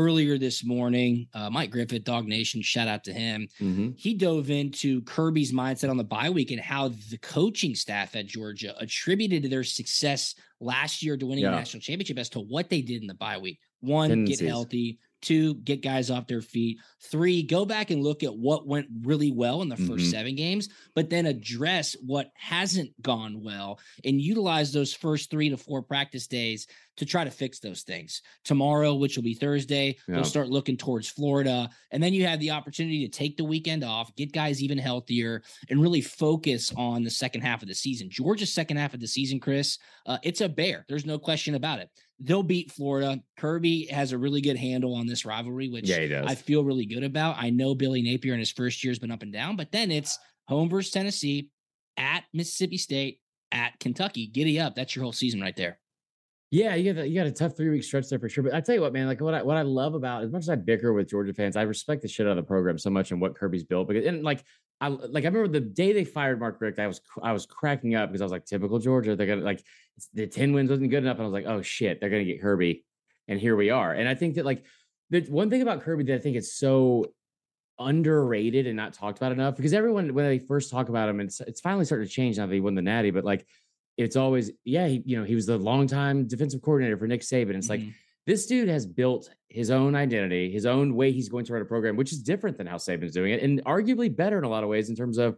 Speaker 4: earlier this morning. Uh, Mike Griffith, DawgNation, shout out to him.
Speaker 5: hmm
Speaker 4: He dove into Kirby's mindset on the bye week and how the coaching staff at Georgia attributed their success last year to winning
Speaker 5: Yeah.
Speaker 4: the national championship as to what they did in the bye week. One,
Speaker 5: Tendencies.
Speaker 4: get healthy. Two, get guys off their feet. Three, go back and look at what went really well in the first
Speaker 5: Mhm.
Speaker 4: seven games, but then address what hasn't gone well and utilize those first three to four practice days to try to fix those things. Tomorrow, which will be Thursday,
Speaker 5: Yeah.
Speaker 4: they'll start looking towards Florida. And then you have the opportunity to take the weekend off, get guys even healthier, and really focus on the second half of the season. Georgia's second half of the season, Chris, uh, it's a bear. There's no question about it. They'll beat Florida. Kirby has a really good handle on this rivalry, which
Speaker 5: Yeah.
Speaker 4: I feel really good about. I know Billy Napier in his first year has been up and down, but then it's home versus Tennessee, at Mississippi State, at Kentucky. Giddy up. That's your whole season right there.
Speaker 5: Yeah, you got you got a tough three week stretch there for sure. But I tell you what, man, like what I what I love about as much as I bicker with Georgia fans, I respect the shit out of the program so much and what Kirby's built. Because and like I like I remember the day they fired Mark Richt, I was I was cracking up because I was like, typical Georgia. They're gonna like the 10 wins wasn't good enough. And I was like, oh shit, they're gonna get Kirby. And here we are. And I think that like the one thing about Kirby that I think is so underrated and not talked about enough because everyone when they first talk about him, it's it's finally starting to change now that he won the natty, but like it's always, yeah, he, you know, he was the longtime defensive coordinator for Nick Saban. It's like
Speaker 4: Mhm.
Speaker 5: This dude has built his own identity, his own way he's going to run a program, which is different than how Saban's doing it, and arguably better in a lot of ways in terms of.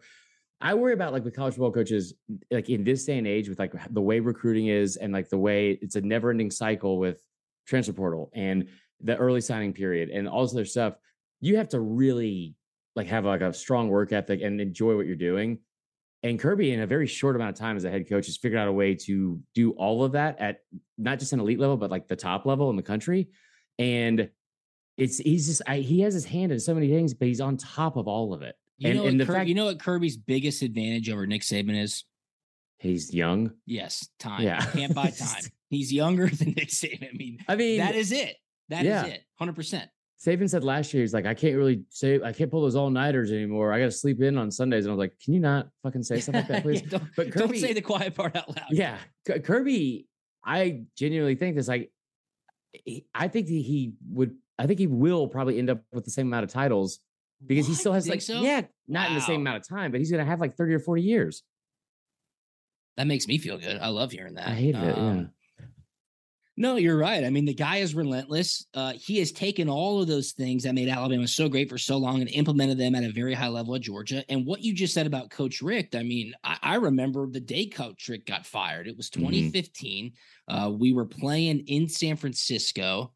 Speaker 5: I worry about like with college football coaches, like in this day and age, with like the way recruiting is, and like the way it's a never-ending cycle with transfer portal and the early signing period and all this other stuff. You have to really like have like a strong work ethic and enjoy what you're doing. And Kirby, in a very short amount of time as a head coach, has figured out a way to do all of that at not just an elite level, but like the top level in the country. And it's he's just I, he has his hand in so many things, but he's on top of all of it.
Speaker 4: You,
Speaker 5: and
Speaker 4: know
Speaker 5: and
Speaker 4: what
Speaker 5: the
Speaker 4: Kir-
Speaker 5: fact
Speaker 4: you know what Kirby's biggest advantage over Nick Saban is?
Speaker 5: he's young.
Speaker 4: Yes, time.
Speaker 5: Yeah.
Speaker 4: Can't buy *laughs* time. He's younger *laughs* than Nick Saban. I mean,
Speaker 5: I mean,
Speaker 4: that is it. That is
Speaker 5: yeah.
Speaker 4: it. 100%.
Speaker 5: Saban said last year, he's like, I can't really say, I can't pull those all nighters anymore. I got to sleep in on Sundays. And I was like, can you not fucking say something like that, *laughs* please?
Speaker 4: Yeah, don't,
Speaker 5: But *laughs*
Speaker 4: don't say the quiet part out loud.
Speaker 5: yeah, Kirby, I genuinely think this. Like, I think that he would. I think he will probably end up with the same amount of titles because he still has like,
Speaker 4: so?
Speaker 5: yeah, not in the same amount of time, but he's gonna have like thirty or forty years.
Speaker 4: That makes me feel good. I love hearing that.
Speaker 5: I hated it.
Speaker 4: Um, yeah. No, you're right. I mean, the guy is relentless. Uh, he has taken all of those things that made Alabama so great for so long and implemented them at a very high level at Georgia. And what you just said about Coach Richt, I mean, I, I remember the day Coach Richt got fired. It was
Speaker 5: Mhm.
Speaker 4: 2015. Uh, we were playing in San Francisco.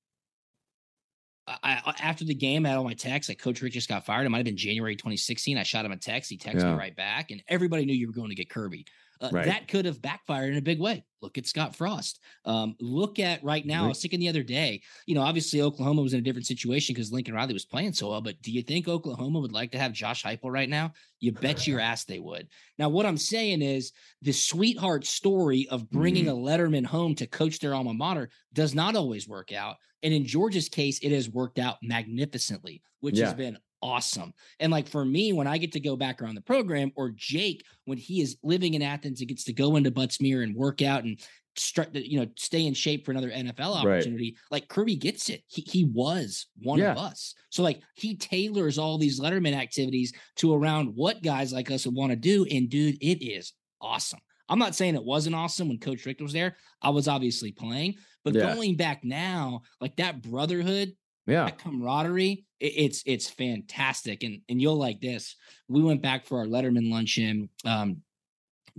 Speaker 4: I, after the game, I had all my texts. Like Coach Richt just got fired. It might have been January 2016. I shot him a text. He texted
Speaker 5: Yeah.
Speaker 4: me right back, and everybody knew you were going to get Kirby. Uh,
Speaker 5: Right.
Speaker 4: That could have backfired in a big way. Look at Scott Frost. Um, look at right now. I was thinking the other day. You know, obviously Oklahoma was in a different situation because Lincoln Riley was playing so well. But do you think Oklahoma would like to have Josh Heupel right now? You bet your *sighs* ass they would. Now, what I'm saying is the sweetheart story of bringing
Speaker 5: Mm-hmm.
Speaker 4: a Letterman home to coach their alma mater does not always work out. And in Georgia's case, it has worked out magnificently, which has been awesome. And like for me, when I get to go back around the program, or Jake, when he is living in Athens and gets to go into Butts-Mehre and work out and start to, you know, stay in shape for another NFL
Speaker 5: Right.
Speaker 4: opportunity, like Kirby gets it. He he was one
Speaker 5: Yeah.
Speaker 4: of us. So like he tailors all these Letterman activities to around what guys like us would want to do. And dude, it is awesome. I'm not saying it wasn't awesome when Coach Richt was there. I was obviously playing, but
Speaker 5: Yeah.
Speaker 4: going back now, like that brotherhood,
Speaker 5: Yeah.
Speaker 4: that camaraderie, it, it's it's fantastic. And and you'll like this. We went back for our Letterman luncheon um,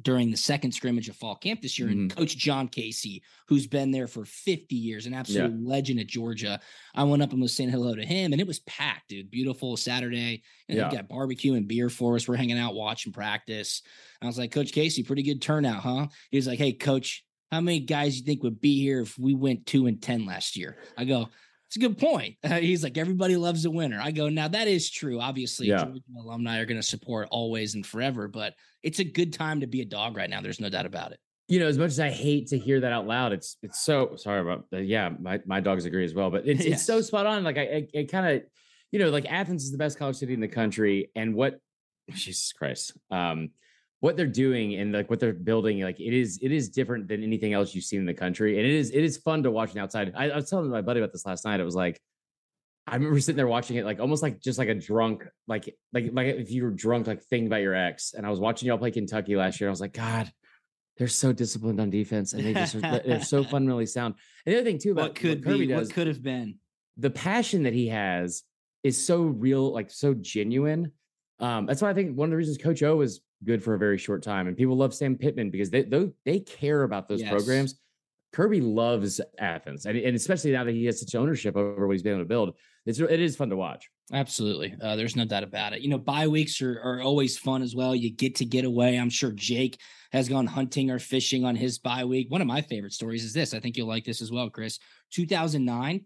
Speaker 4: during the second scrimmage of fall camp this year, and
Speaker 5: Mm-hmm.
Speaker 4: Coach John Kasay, who's been there for 50 years, an absolute legend at Georgia. I went up and was saying hello to him, and it was packed, dude. Beautiful Saturday. And
Speaker 5: Yeah.
Speaker 4: they got barbecue and beer for us. We're hanging out, watching practice. I was like, Coach Kasay, pretty good turnout, huh? He was like, Hey, Coach, how many guys you think would be here if we went two and ten last year? I go, it's a good point. *laughs* he's like, everybody loves a winner. I go, now that is true. Obviously,
Speaker 5: Yeah.
Speaker 4: Georgia alumni are going to support always and forever, but it's a good time to be a dog right now. There's no doubt about it.
Speaker 5: you know, as much as I hate to hear that out loud, it's it's so sorry about that. Yeah, my, my dogs agree as well, but *laughs* it's it's so spot on. Like I I, I kind of, you know, like Athens is the best college city in the country, and what Jesus Christ, um, what they're doing and like what they're building, like it is it is different than anything else you've seen in the country, and it is it is fun to watch the outside. I, I was telling my buddy about this last night. It was like. I remember sitting there watching it, like almost like just like a drunk, like like like if you were drunk, like thinking about your ex. And I was watching y'all play Kentucky last year. And I was like, God, they're so disciplined on defense, and they just are, they're so fundamentally sound. And the other thing too about
Speaker 4: What could
Speaker 5: Kirby
Speaker 4: be?
Speaker 5: does,
Speaker 4: What could have been?
Speaker 5: the passion that he has is so real, like so genuine. Um, that's why I think one of the reasons Coach O is good for a very short time, and people love Sam Pittman because they they, they care about those
Speaker 4: Yes.
Speaker 5: programs. Kirby loves Athens, and, and especially now that he has such ownership over what he's been able to build, it's it is fun to watch.
Speaker 4: Absolutely. Uh, there's no doubt about it. You know, bye weeks are, are always fun as well. You get to get away. I'm sure Jake has gone hunting or fishing on his bye week. One of my favorite stories is this. I think you'll like this as well, Chris. 2009.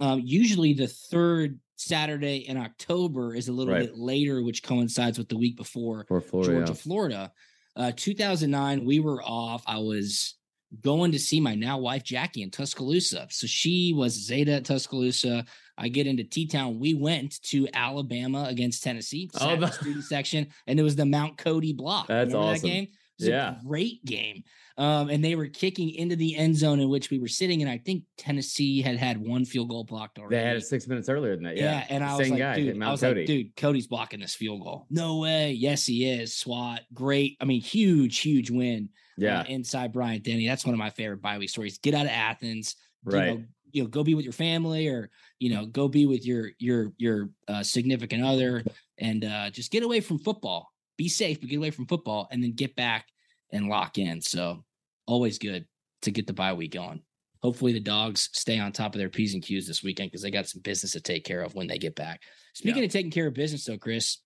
Speaker 4: Um, usually the third Saturday in October is a little
Speaker 5: Right.
Speaker 4: bit later, which coincides with the week before
Speaker 5: For Florida,
Speaker 4: Georgia, Florida. Uh, 2009, we were off. I was going to see my now wife Jackie in Tuscaloosa. So she was Zeta at Tuscaloosa. I get into T Town. We went to Alabama against Tennessee.
Speaker 5: Oh,
Speaker 4: the
Speaker 5: the-
Speaker 4: student section, and it was the Mount Cody block.
Speaker 5: That's
Speaker 4: Remember
Speaker 5: awesome.
Speaker 4: That game?
Speaker 5: Yeah.
Speaker 4: a great game. Um, and they were kicking into the end zone in which we were sitting, and I think Tennessee had had one field goal blocked already.
Speaker 5: they had it six minutes earlier than that. Yeah,
Speaker 4: Yeah, and I was like,
Speaker 5: guy,
Speaker 4: dude, I was
Speaker 5: Cody.
Speaker 4: like, dude, Cody's blocking this field goal. No way. Yes, he is. SWAT, great. I mean, huge, huge win. uh,
Speaker 5: yeah,
Speaker 4: inside Bryant Denny. That's one of my favorite bye week stories. Get out of Athens. you
Speaker 5: right.
Speaker 4: know, you know, go be with your family, or you know, go be with your your your uh, significant other, and uh, just get away from football. Be safe, but get away from football, and then get back and lock in. So always good to get the bye week on. Hopefully the dogs stay on top of their p's and q's this weekend because they got some business to take care of when they get back. Speaking of taking care of business, though, Chris,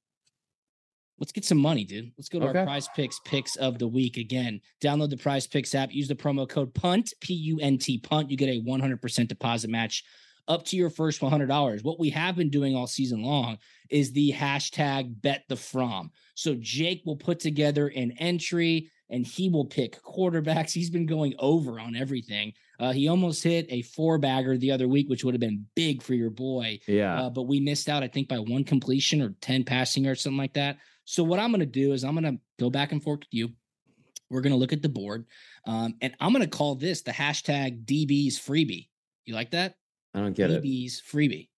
Speaker 4: let's get some money, dude. Let's go to
Speaker 5: Okay.
Speaker 4: our prize picks picks of the week again. Download the prize picks app, use the promo code PUNT, P U N T PUNT. You get a 100% deposit match up to your first $100. What we have been doing all season long is the hashtag bet the Fromm. So Jake will put together an entry and he will pick quarterbacks. He's been going over on everything. Uh, he almost hit a four bagger the other week, which would have been big for your boy.
Speaker 5: Yeah,
Speaker 4: Uh, but we missed out, I think, by one completion or 10 passing or something like that. So what I'm going to do is I'm going to go back and forth with you. We're going to look at the board. Um, and I'm going to call this the hashtag DB's freebie. You like that?
Speaker 5: I don't get it.
Speaker 4: DB's freebie.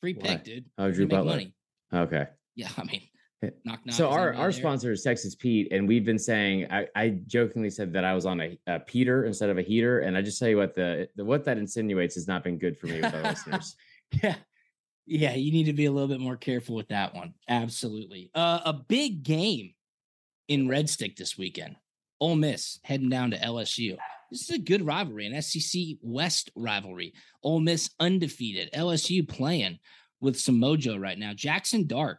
Speaker 4: Free pick,
Speaker 5: Why?
Speaker 4: dude.
Speaker 5: Oh,
Speaker 4: You
Speaker 5: Drew
Speaker 4: make
Speaker 5: Butler.
Speaker 4: money.
Speaker 5: Okay.
Speaker 4: Yeah, *laughs* I mean, knock knock.
Speaker 5: So our our
Speaker 4: there?
Speaker 5: sponsor is Texas Pete, and we've been saying I, I jokingly said that I was on a, a Peter instead of a heater, and I just tell you what the, the what that insinuates has not been good for me with our *laughs* listeners.
Speaker 4: Yeah. Yeah, you need to be a little bit more careful with that one. Absolutely. Uh, a big game in Red Stick this weekend. Ole Miss heading down to LSU. This is a good rivalry, an SEC West rivalry. Ole Miss undefeated, LSU playing with some mojo right now. Jackson Dart,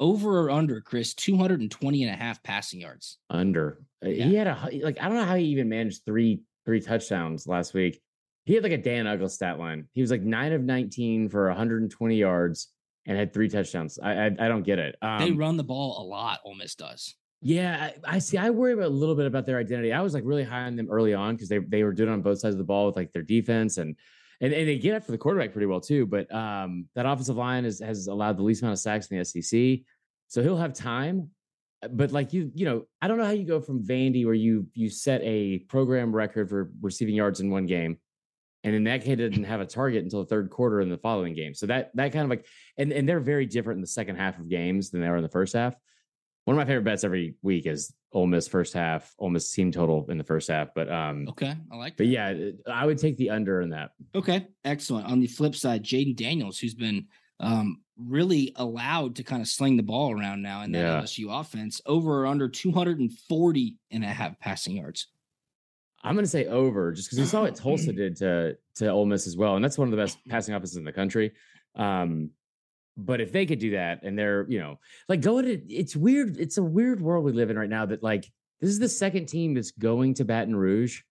Speaker 4: over or under, Chris, 220 and a half passing yards.
Speaker 5: Under. Uh, yeah. He had a like I don't know how he even managed three three touchdowns last week. He had like a Dan Uggla's stat line. He was like nine of 19 for 120 yards and had three touchdowns. I I, I don't get it.
Speaker 4: Um, they run the ball a lot. Ole Miss does.
Speaker 5: Yeah, I, I see. I worry about a little bit about their identity. I was like really high on them early on because they they were doing on both sides of the ball with like their defense and and, and they get after the quarterback pretty well too. But um, that offensive line is, has allowed the least amount of sacks in the SEC, so he'll have time. But like you, you know, I don't know how you go from Vandy where you you set a program record for receiving yards in one game, and then that kid didn't have a target until the third quarter in the following game. So that that kind of like, and and they're very different in the second half of games than they are in the first half. One of my favorite bets every week is Ole Miss first half, Ole Miss team total in the first half. But um,
Speaker 4: okay, I like.
Speaker 5: That. But yeah, I would take the under in that.
Speaker 4: Okay, excellent. On the flip side, Jayden Daniels, who's been um, really allowed to kind of sling the ball around now in that yeah. LSU offense, over or under 240 and a half passing yards.
Speaker 5: I'm going to say over, just because we saw what Tulsa *clears throat* did to to Ole Miss as well, and that's one of the best *clears throat* passing offenses in the country. Um, but if they could do that and they're, you know, like going to, it's weird. It's a weird world we live in right now that like this is the second team that's going to Baton Rouge.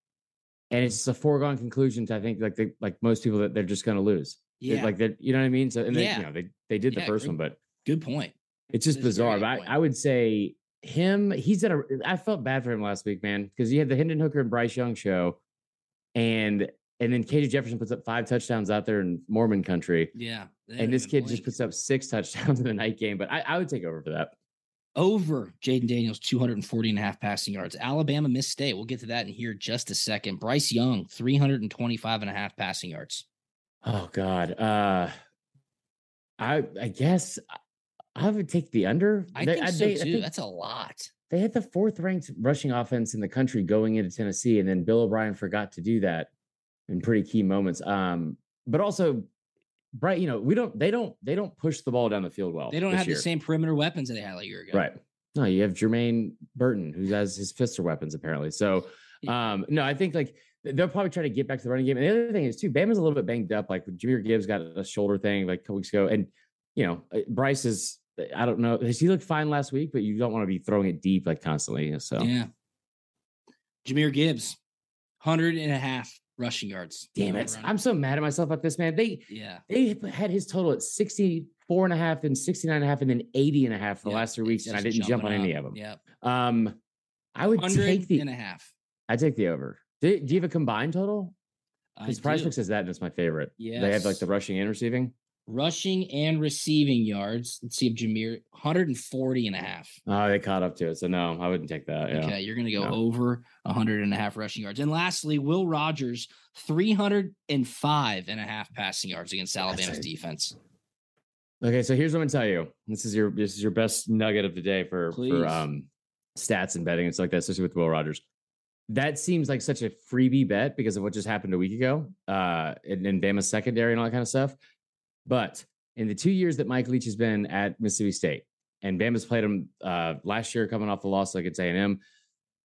Speaker 5: And it's a foregone conclusion to I think like they, like most people that they're just going to lose. Yeah. Like that, you know what I mean? So, and they, yeah. you know, they, they did the yeah, first one, but
Speaker 4: good point.
Speaker 5: It's just bizarre. But I, I, would say him, he's at a, I felt bad for him last week, man, because he had the Hendon Hooker and Bryce Young show. And and then KJ Jefferson puts up five touchdowns out there in Mormon country.
Speaker 4: Yeah.
Speaker 5: And this kid just puts up six touchdowns *laughs* in the night game. But I, I would take over for that.
Speaker 4: Over Jayden Daniels, 240 and a half passing yards. Alabama Miss State. We'll get to that in here just a second. Bryce Young, 325 and a half passing yards.
Speaker 5: Oh God. Uh I I guess I would take the under.
Speaker 4: I think so they, too. Think That's a lot.
Speaker 5: They had the fourth ranked rushing offense in the country going into Tennessee, and then Bill O'Brien forgot to do that in pretty key moments. Um, but also Bright, you know, we don't they don't they don't push the ball down the field well.
Speaker 4: They don't have year. the same perimeter weapons that they had a year ago.
Speaker 5: Right. No, you have Jermaine Burton, who has his fister weapons apparently. So um, no, I think like they'll probably try to get back to the running game. And the other thing is too, Bama's a little bit banged up. Like Jahmyr Gibbs got a shoulder thing like a couple weeks ago. And you know, uh, Bryce is I don't know. He looked fine last week, but you don't want to be throwing it deep like constantly. So
Speaker 4: yeah. Jahmyr Gibbs, hundred and a half rushing yards.
Speaker 5: Damn it. I'm so mad at myself about this, man. They
Speaker 4: yeah,
Speaker 5: they had his total at 64 and a half and 69 and a half and then 80 and a half for the last three weeks. And I didn't jump on up. any of them.
Speaker 4: Yeah.
Speaker 5: Um, I would take the
Speaker 4: and a half.
Speaker 5: I take the over. Do, do you have a combined total? Because Price Book says that and it's my favorite. Yeah. They have like the rushing and receiving
Speaker 4: rushing and receiving yards. Let's see if Jahmyr 140 and a half.
Speaker 5: Oh, they caught up to it. So no, I wouldn't take that. Yeah.
Speaker 4: Okay, you're gonna go no. over 100 and a half rushing yards. And lastly, Will Rogers 305 and a half passing yards against Alabama's defense.
Speaker 5: Okay, so here's what I'm gonna tell you. This is your this is your best nugget of the day for Please. for um stats and betting and stuff like that, especially with Will Rogers. That seems like such a freebie bet because of what just happened a week ago, uh, in, in Bama's secondary and all that kind of stuff. But in the two years that Mike Leach has been at Mississippi State, and Bama's played him uh, last year coming off the loss against A&M,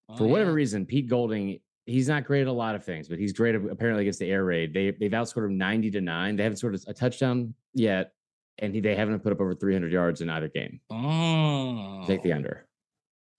Speaker 5: oh, for whatever yeah. reason, Pete Golding, he's not great at a lot of things, but he's great apparently against the air raid. They, they've outscored him 90 to 9. They haven't scored a touchdown yet, and he, they haven't put up over 300 yards in either game.
Speaker 4: Oh.
Speaker 5: Take the under.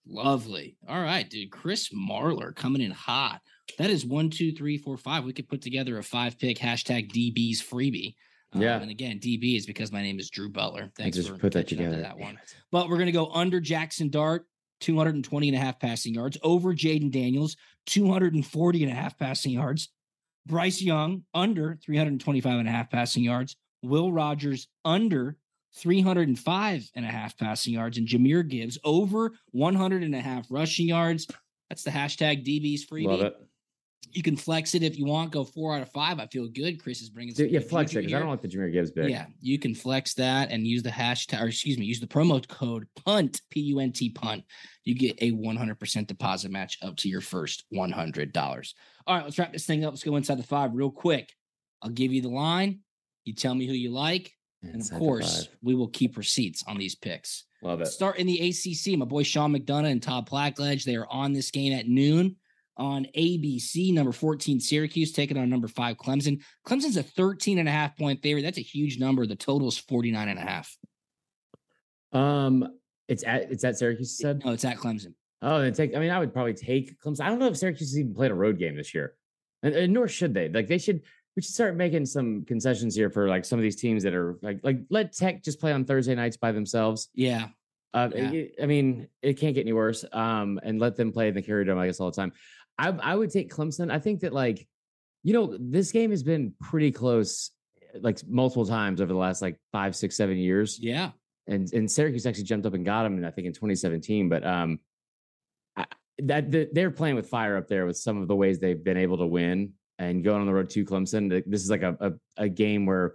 Speaker 4: Lovely. All right, dude. Chris Marlar coming in hot. That is one, two, three, four, five. We could put together a five pick hashtag DBs freebie.
Speaker 5: Yeah.
Speaker 4: Um, and again, DB is because my name is Drew Butler. Thanks
Speaker 5: I just
Speaker 4: for
Speaker 5: put that together.
Speaker 4: that one. But we're going to go under Jackson Dart, 220 and a half passing yards, over Jayden Daniels, 240 and a half passing yards. Bryce Young, under 325 and a half passing yards. Will Rogers, under 305 and a half passing yards. And Jahmyr Gibbs, over 100 and a half rushing yards. That's the hashtag DBs freebie. You can flex it if you want. Go four out of five. I feel good. Chris is bringing.
Speaker 5: Some yeah, flex it because I don't like the Jahmyr Gibbs big.
Speaker 4: Yeah, you can flex that and use the hashtag, or excuse me, use the promo code punt P U N T punt. You get a 100% deposit match up to your first $100. All right, let's wrap this thing up. Let's go inside the five real quick. I'll give you the line. You tell me who you like, inside and of course, we will keep receipts on these picks.
Speaker 5: Love it.
Speaker 4: Start in the ACC. My boy Sean McDonough and Todd Blackledge. They are on this game at noon on ABC. Number 14, Syracuse taking on number five, Clemson. Clemson's a 13 and a half point favorite. That's a huge number. The total is 49 and a half.
Speaker 5: Um, it's at it's at Syracuse. Said
Speaker 4: no, it's at Clemson.
Speaker 5: Oh, and take. I mean, I would probably take Clemson. I don't know if Syracuse has even played a road game this year, and, and nor should they. Like they should. We should start making some concessions here for like some of these teams that are like like let Tech just play on Thursday nights by themselves.
Speaker 4: Yeah.
Speaker 5: Uh, yeah. I mean, it can't get any worse. Um, and let them play in the Carrier Dome, I guess, all the time. I I would take Clemson. I think that like, you know, this game has been pretty close, like multiple times over the last like five, six, seven years.
Speaker 4: Yeah
Speaker 5: and and Syracuse actually jumped up and got him, and I think in 2017. But um, I, that the, they're playing with fire up there with some of the ways they've been able to win and going on the road to Clemson. This is like a a, a game where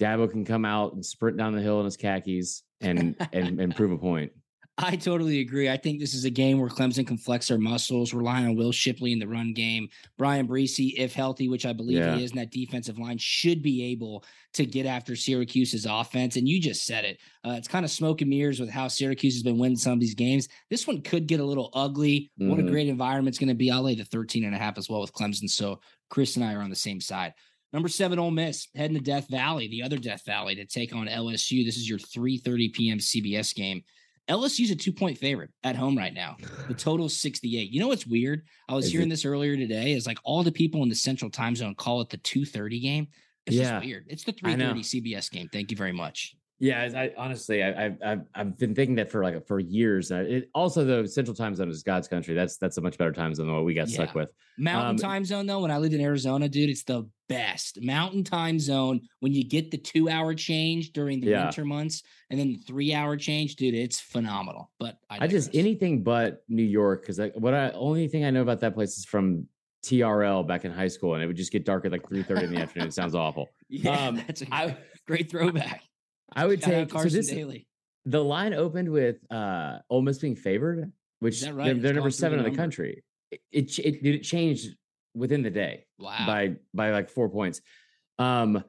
Speaker 5: Dabo can come out and sprint down the hill in his khakis and and and prove a point.
Speaker 4: I totally agree. I think this is a game where Clemson can flex their muscles, relying on Will Shipley in the run game. Bryan Bresee, if healthy, which I believe yeah. he is, and that defensive line should be able to get after Syracuse's offense. And you just said it. Uh, it's kind of smoke and mirrors with how Syracuse has been winning some of these games. This one could get a little ugly. Mm-hmm. What a mm-hmm. great environment it's going to be. I'll lay the 13 and a half as well with Clemson. So Chris and I are on the same side. Number seven, Ole Miss heading to Death Valley, the other Death Valley, to take on LSU. This is your 3:30 p.m. CBS game. LSU's a two point favorite at home right now. The *sighs* total is 68. You know what's weird? I was is hearing it? this earlier today. Is like all the people in the central time zone call it the 2:30 game. It's yeah. just weird. It's the 3:30 CBS game. Thank you very much.
Speaker 5: Yeah, I honestly, I, have I've been thinking that for like for years. It, also, the Central Time Zone is God's country. That's that's a much better time zone than what we got yeah. stuck with.
Speaker 4: Mountain um, Time Zone, though, when I lived in Arizona, dude, it's the best. Mountain Time Zone when you get the two hour change during the yeah. winter months, and then the three hour change, dude, it's phenomenal. But
Speaker 5: I, I just anything but New York because what I only thing I know about that place is from TRL back in high school, and it would just get dark at like three thirty in the afternoon. It sounds awful. *laughs*
Speaker 4: Yeah, um, that's a I, great throwback.
Speaker 5: I would Shout take Carson so this, Daly. The line opened with uh Ole Miss being favored, which right? they're, they're number seven in the country. It, it it it changed within the day.
Speaker 4: Wow.
Speaker 5: By by like four points. Um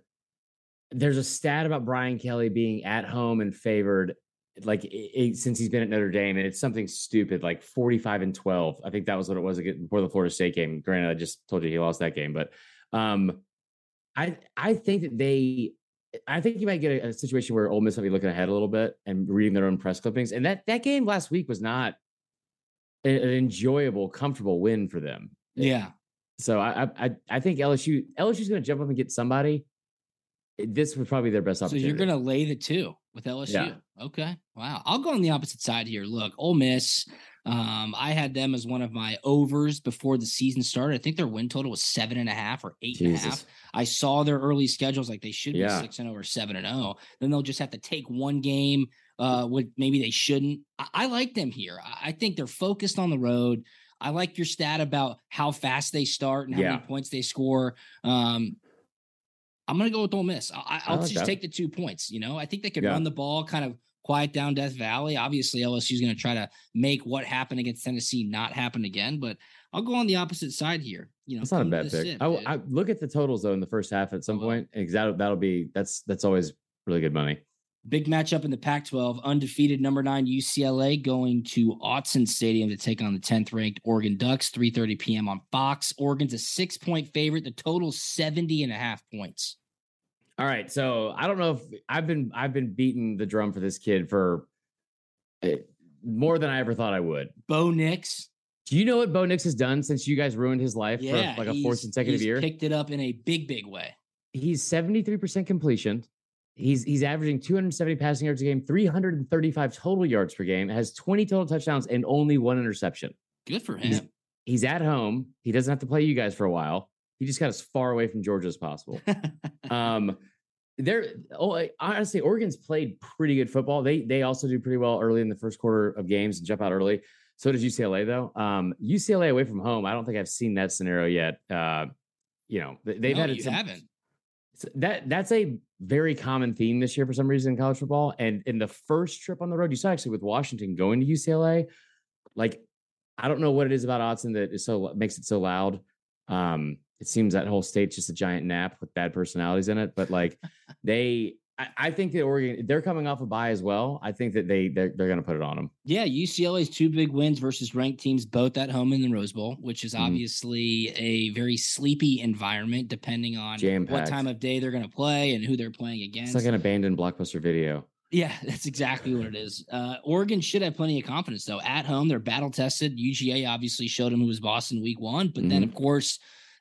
Speaker 5: there's a stat about Brian Kelly being at home and favored like it, it, since he's been at Notre Dame, and it's something stupid like 45 and 12. I think that was what it was before the Florida State game. Granted, I just told you he lost that game, but um, I I think that they I think you might get a, a, situation where Ole Miss might be looking ahead a little bit and reading their own press clippings. And that that game last week was not an, an enjoyable, comfortable win for them.
Speaker 4: Eh, yeah.
Speaker 5: So I I I think LSU LSU's going to jump up and get somebody. Eh, this was probably their best opportunity.
Speaker 4: So you're going to lay the two with LSU. Yeah. Okay. Wow. I'll go on the opposite side here. Look, Ole Miss. Um, I had them as one of my overs before the season started. I think their win total was seven and a half or eight Jesus. and a half. I saw their early schedules like they should be yeah. six and over oh seven and zero. Oh. Then they'll just have to take one game. Uh, what maybe they shouldn't. I, I like them here. I, I think they're focused on the road. I like your stat about how fast they start and how yeah. many points they score. Um, I'm gonna go with Ole Miss. I, will just that. take the two points. You know, I think they could yeah. run the ball, kind of quiet down Death Valley. Obviously, LSU is going to try to make what happened against Tennessee not happen again. But I'll go on the opposite side here. You know,
Speaker 5: it's not a bad pick. I, I, look at the totals though in the first half at some oh, point. Exactly, that'll be that's that's always really good money.
Speaker 4: Big matchup in the Pac-12. Undefeated number nine UCLA going to Autzen Stadium to take on the 10th ranked Oregon Ducks. 3:30 p.m. on Fox. Oregon's a six-point favorite. The total 70 and a half points.
Speaker 5: All right, so I don't know if I've been I've been beating the drum for this kid for eh, more than I ever thought I would.
Speaker 4: Bo Nix.
Speaker 5: Do you know what Bo Nix has done since you guys ruined his life yeah, for like a fourth consecutive year?
Speaker 4: Picked it up in a big, big way.
Speaker 5: He's 73% completion. He's he's averaging 270 passing yards a game, 335 total yards per game, has 20 total touchdowns and only one interception.
Speaker 4: Good for him.
Speaker 5: He's, he's at home. He doesn't have to play you guys for a while. He just got as far away from Georgia as possible. *laughs* um, they're oh, honestly, Oregon's played pretty good football. They they also do pretty well early in the first quarter of games and jump out early. So does UCLA though. Um, UCLA away from home. I don't think I've seen that scenario yet. Uh, you know, they've
Speaker 4: no,
Speaker 5: had
Speaker 4: some, haven't.
Speaker 5: That that's a very common theme this year for some reason in college football. And in the first trip on the road, you saw actually with Washington going to UCLA, like I don't know what it is about Autzen that is so makes it so loud. Um, it seems that whole state's just a giant nap with bad personalities in it. But like *laughs* they, I, I think that Oregon they're coming off a bye as well. I think that they they're, they're going to put it on them.
Speaker 4: Yeah, UCLA's two big wins versus ranked teams, both at home in the Rose Bowl, which is
Speaker 5: Mhm.
Speaker 4: obviously a very sleepy environment, depending on what
Speaker 5: Jam-packed.
Speaker 4: time of day they're going to play and who they're playing against.
Speaker 5: It's like an abandoned blockbuster video.
Speaker 4: Yeah, *laughs* that's exactly what it is. Uh, Oregon should have plenty of confidence though. At home, they're battle tested. UGA obviously showed them who was boss in week one, but then
Speaker 5: Mhm.
Speaker 4: of course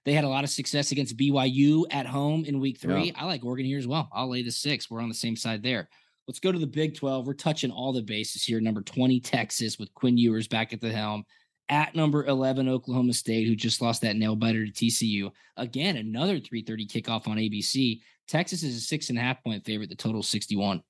Speaker 4: they had a lot of success against BYU at home in week three. I like Oregon here as well. I'll lay the six. We're on the same side there. Let's go to the Big 12. We're touching all the bases here. Number 20, Texas, with Quinn Ewers back at the helm. At number 11, Oklahoma State, who just lost that nail biter to TCU. Again, another 3:30 kickoff on ABC. Texas is a six and a half point favorite. The total 61.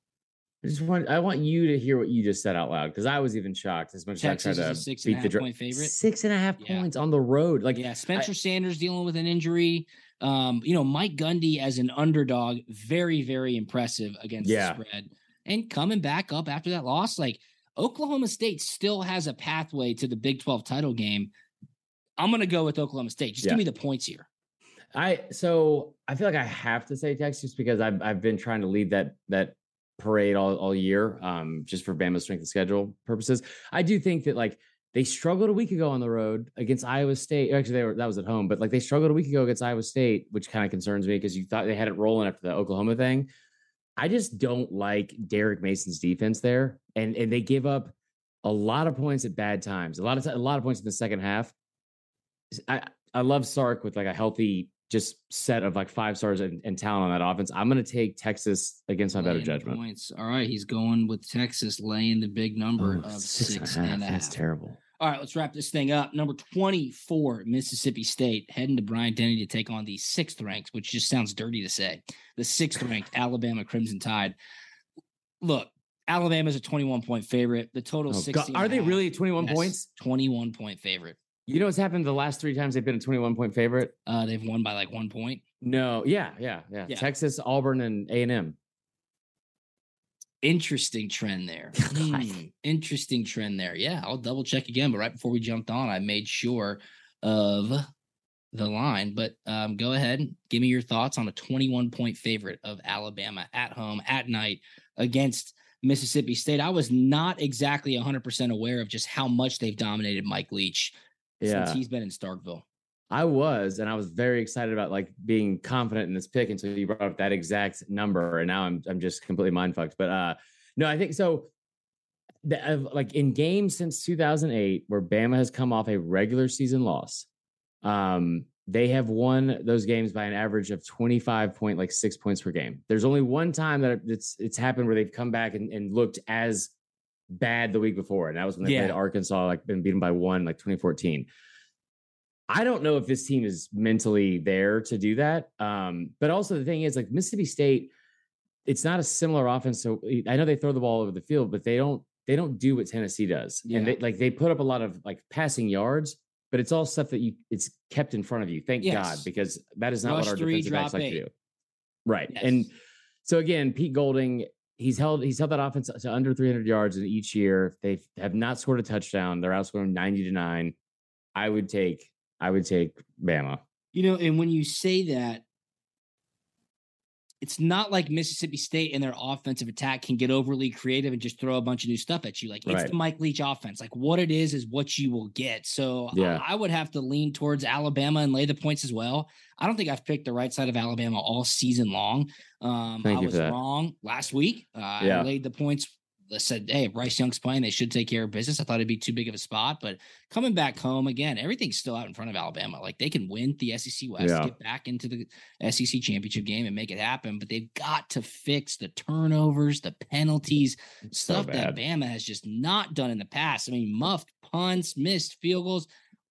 Speaker 5: I just want I want you to hear what you just said out loud because I was even shocked as much
Speaker 4: Texas
Speaker 5: as I tried to
Speaker 4: six and a
Speaker 5: beat the
Speaker 4: half
Speaker 5: drum.
Speaker 4: point favorite.
Speaker 5: Six and a half
Speaker 4: Yeah.
Speaker 5: points on the road. Like
Speaker 4: yeah, Spencer Sanders dealing with an injury. Um, you know, Mike Gundy as an underdog, very, very impressive against
Speaker 5: Yeah.
Speaker 4: the spread. And coming back up after that loss, like Oklahoma State still has a pathway to the Big 12 title game. I'm gonna go with Oklahoma State. Just
Speaker 5: Yeah.
Speaker 4: give me the points here.
Speaker 5: I so I feel like I have to say Texas because I've I've been trying to lead that that parade all, all year, um, just for Bama's strength of schedule purposes. I do think that like they struggled a week ago on the road against Iowa State. Actually, they were that was at home, but like they struggled a week ago against Iowa State, which kind of concerns me because you thought they had it rolling after the Oklahoma thing. I just don't like Derek Mason's defense there, and and they give up a lot of points at bad times. A lot of ti- a lot of points in the second half. I I love Sark with like a healthy just set of like five stars and, and talent on that offense. I'm going to take Texas against my better
Speaker 4: Laying
Speaker 5: judgment.
Speaker 4: Points. All right, he's going with Texas, laying the big number
Speaker 5: Ooh,
Speaker 4: of
Speaker 5: six
Speaker 4: six
Speaker 5: and a half.
Speaker 4: and a half.
Speaker 5: That's terrible.
Speaker 4: All right, let's wrap this thing up. Number 24, Mississippi State, heading to Bryant Denny to take on the sixth ranked, which just sounds dirty to say. The sixth ranked *sighs* Alabama Crimson Tide. Look, Alabama's a 21 point favorite. The total
Speaker 5: Oh,
Speaker 4: 60.
Speaker 5: God. Are they really 21 points?
Speaker 4: 21 point favorite.
Speaker 5: You know what's happened the last three times they've been a 21 point favorite?
Speaker 4: Uh, they've won by like one point.
Speaker 5: No, yeah, yeah, yeah.
Speaker 4: Yeah.
Speaker 5: Texas, Auburn, and A and M.
Speaker 4: Interesting trend there. *laughs* Hmm, interesting trend there. Yeah, I'll double check again. But right before we jumped on, I made sure of the line. But um, go ahead, give me your thoughts on a 21 point favorite of Alabama at home at night against Mississippi State. I was not exactly 100% aware of just how much they've dominated Mike Leach since
Speaker 5: Yeah,
Speaker 4: he's been in Starkville.
Speaker 5: I was, and I was very excited about like being confident in this pick until you brought up that exact number, and now I'm I'm just completely mind fucked. But uh, no, I think so. The, uh, like in games since 2008, where Bama has come off a regular season loss, um, they have won those games by an average of 25 point like six points per game. There's only one time that it's it's happened where they've come back and, and looked as bad the week before, and that was when they
Speaker 4: Yeah.
Speaker 5: played Arkansas, like been beaten by one, like 2014. I don't know if this team is mentally there to do that. Um, but also the thing is, like Mississippi State, it's not a similar offense. So I know they throw the ball over the field, but they don't they don't do what Tennessee does.
Speaker 4: Yeah.
Speaker 5: And they like they put up a lot of like passing yards, but it's all stuff that you it's kept in front of you. Thank God, because that is not
Speaker 4: Rush
Speaker 5: what our
Speaker 4: three,
Speaker 5: defensive backs
Speaker 4: drop
Speaker 5: like to do. Right.
Speaker 4: Yes.
Speaker 5: And so again, Pete Golding, he's held he's held that offense to under 300 yards in each year. They have not scored a touchdown. They're outscoring 90 to 9. I would take I would take Bama.
Speaker 4: You know, and when you say that, it's not like Mississippi State and their offensive attack can get overly creative and just throw a bunch of new stuff at you. Like it's the Mike Leach offense. Like what it is is what you will get. So I-
Speaker 5: Yeah.
Speaker 4: I, would have to lean towards Alabama and lay the points as well. I don't think I've picked the right side of Alabama all season long. Um,
Speaker 5: Thank
Speaker 4: I was wrong last week. Uh,
Speaker 5: Yeah.
Speaker 4: I laid the points. Said, hey, Bryce Young's playing, they should take care of business. I thought it'd be too big of a spot, but coming back home again, everything's still out in front of Alabama. Like they can win the SEC West,
Speaker 5: Yeah.
Speaker 4: get back into the SEC championship game and make it happen, but they've got to fix the turnovers, the penalties,
Speaker 5: It's so
Speaker 4: stuff that. Bama has just not done in the past. I mean, muffed punts, missed field goals.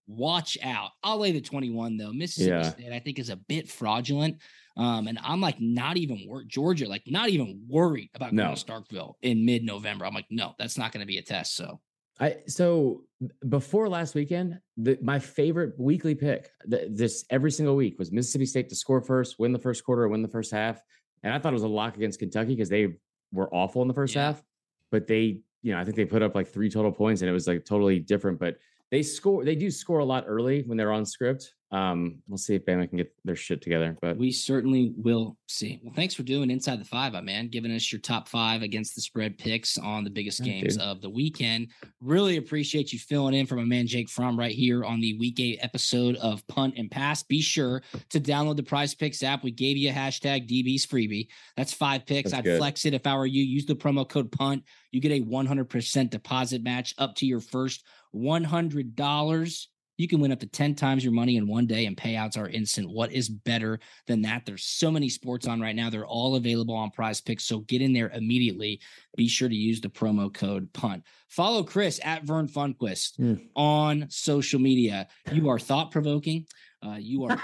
Speaker 4: Watch out. I'll lay the 21 though. Mississippi
Speaker 5: Yeah.
Speaker 4: State, I think, is a bit fraudulent. Um, and I'm like not even worried. Georgia, like not even worried about going to Starkville in mid-November. I'm like, no, that's not going to be a test. So
Speaker 5: I so before last weekend, the, my favorite weekly pick th- this every single week was Mississippi State to score first, win the first quarter, win the first half, and I thought it was a lock against Kentucky because they were awful in the first
Speaker 4: Yeah.
Speaker 5: half, but they, you know, I think they put up like three total points and it was like totally different. But they score, they do score a lot early when they're on script. Um, we'll see if Bama can get their shit together. But
Speaker 4: we certainly will see. Well, thanks for doing Inside the Five, my man, giving us your top five against the spread picks on the biggest games of the weekend. Really appreciate you filling in for my man Jake Fromm right here on the week eight episode of Punt and Pass. Be sure to download the Prize Picks app. We gave you a hashtag DB's freebie. That's five picks.
Speaker 5: That's
Speaker 4: I'd
Speaker 5: good.
Speaker 4: flex it if I were you. Use the promo code PUNT. You get a 100% deposit match up to your first $100. You can win up to 10 times your money in one day, and payouts are instant. What is better than that? There's so many sports on right now. They're all available on prize picks. So get in there immediately. Be sure to use the promo code PUNT. Follow Chris at Vern Funquist
Speaker 5: Hmm.
Speaker 4: on social media. You are thought provoking. Uh, you are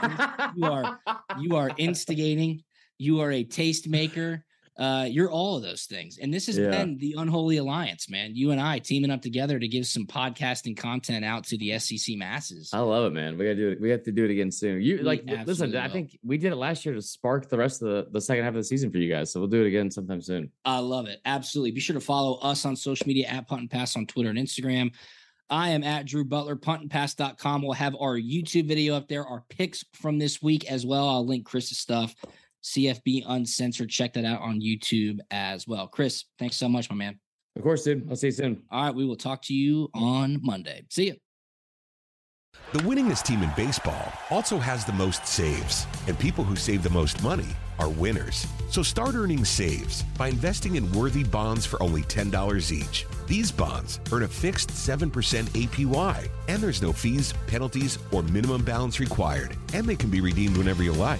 Speaker 4: you are you *laughs* are instigating. You are a tastemaker. Uh, you're all of those things. And this has
Speaker 5: Yeah.
Speaker 4: been the unholy alliance, man. You and I teaming up together to give some podcasting content out to the SEC masses.
Speaker 5: I love it, man. We gotta do it. We have to do it again soon. You
Speaker 4: We
Speaker 5: like listen,
Speaker 4: absolutely
Speaker 5: I think we did it last year to spark the rest of the, the second half of the season for you guys. So we'll do it again sometime soon.
Speaker 4: I love it. Absolutely. Be sure to follow us on social media at Punt and Pass on Twitter and Instagram. I am at Drew Butler, puntandpass.com. We'll have our YouTube video up there, our picks from this week as well. I'll link Chris's stuff, CFB Uncensored. Check that out on YouTube as well. Chris, thanks so much, my man.
Speaker 5: Of course, dude. I'll see you soon.
Speaker 4: All right, we will talk to you on Monday. See you.
Speaker 6: The winningest team in baseball also has the most saves, and people who save the most money are winners. So start earning saves by investing in worthy bonds for only $10 each. These bonds earn a fixed 7% APY, and there's no fees, penalties, or minimum balance required, and they can be redeemed whenever you like.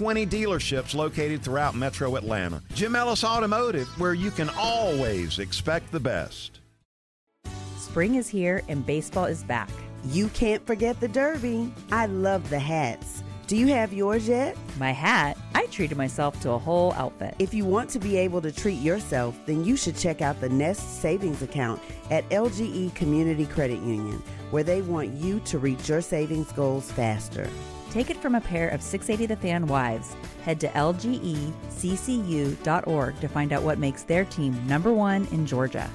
Speaker 7: 20 dealerships located throughout metro Atlanta. Jim Ellis Automotive, where you can always expect the best.
Speaker 8: Spring is here and baseball is back.
Speaker 9: You can't forget the Derby. I love the hats. Do you have yours yet?
Speaker 8: My hat, I treated myself to a whole outfit.
Speaker 9: If you want to be able to treat yourself, then you should check out the Nest Savings Account at LGE Community Credit Union, where they want you to reach your savings goals faster.
Speaker 8: Take it from a pair of 680 The Fan wives. Head to lgeccu.org to find out what makes their team number one in Georgia.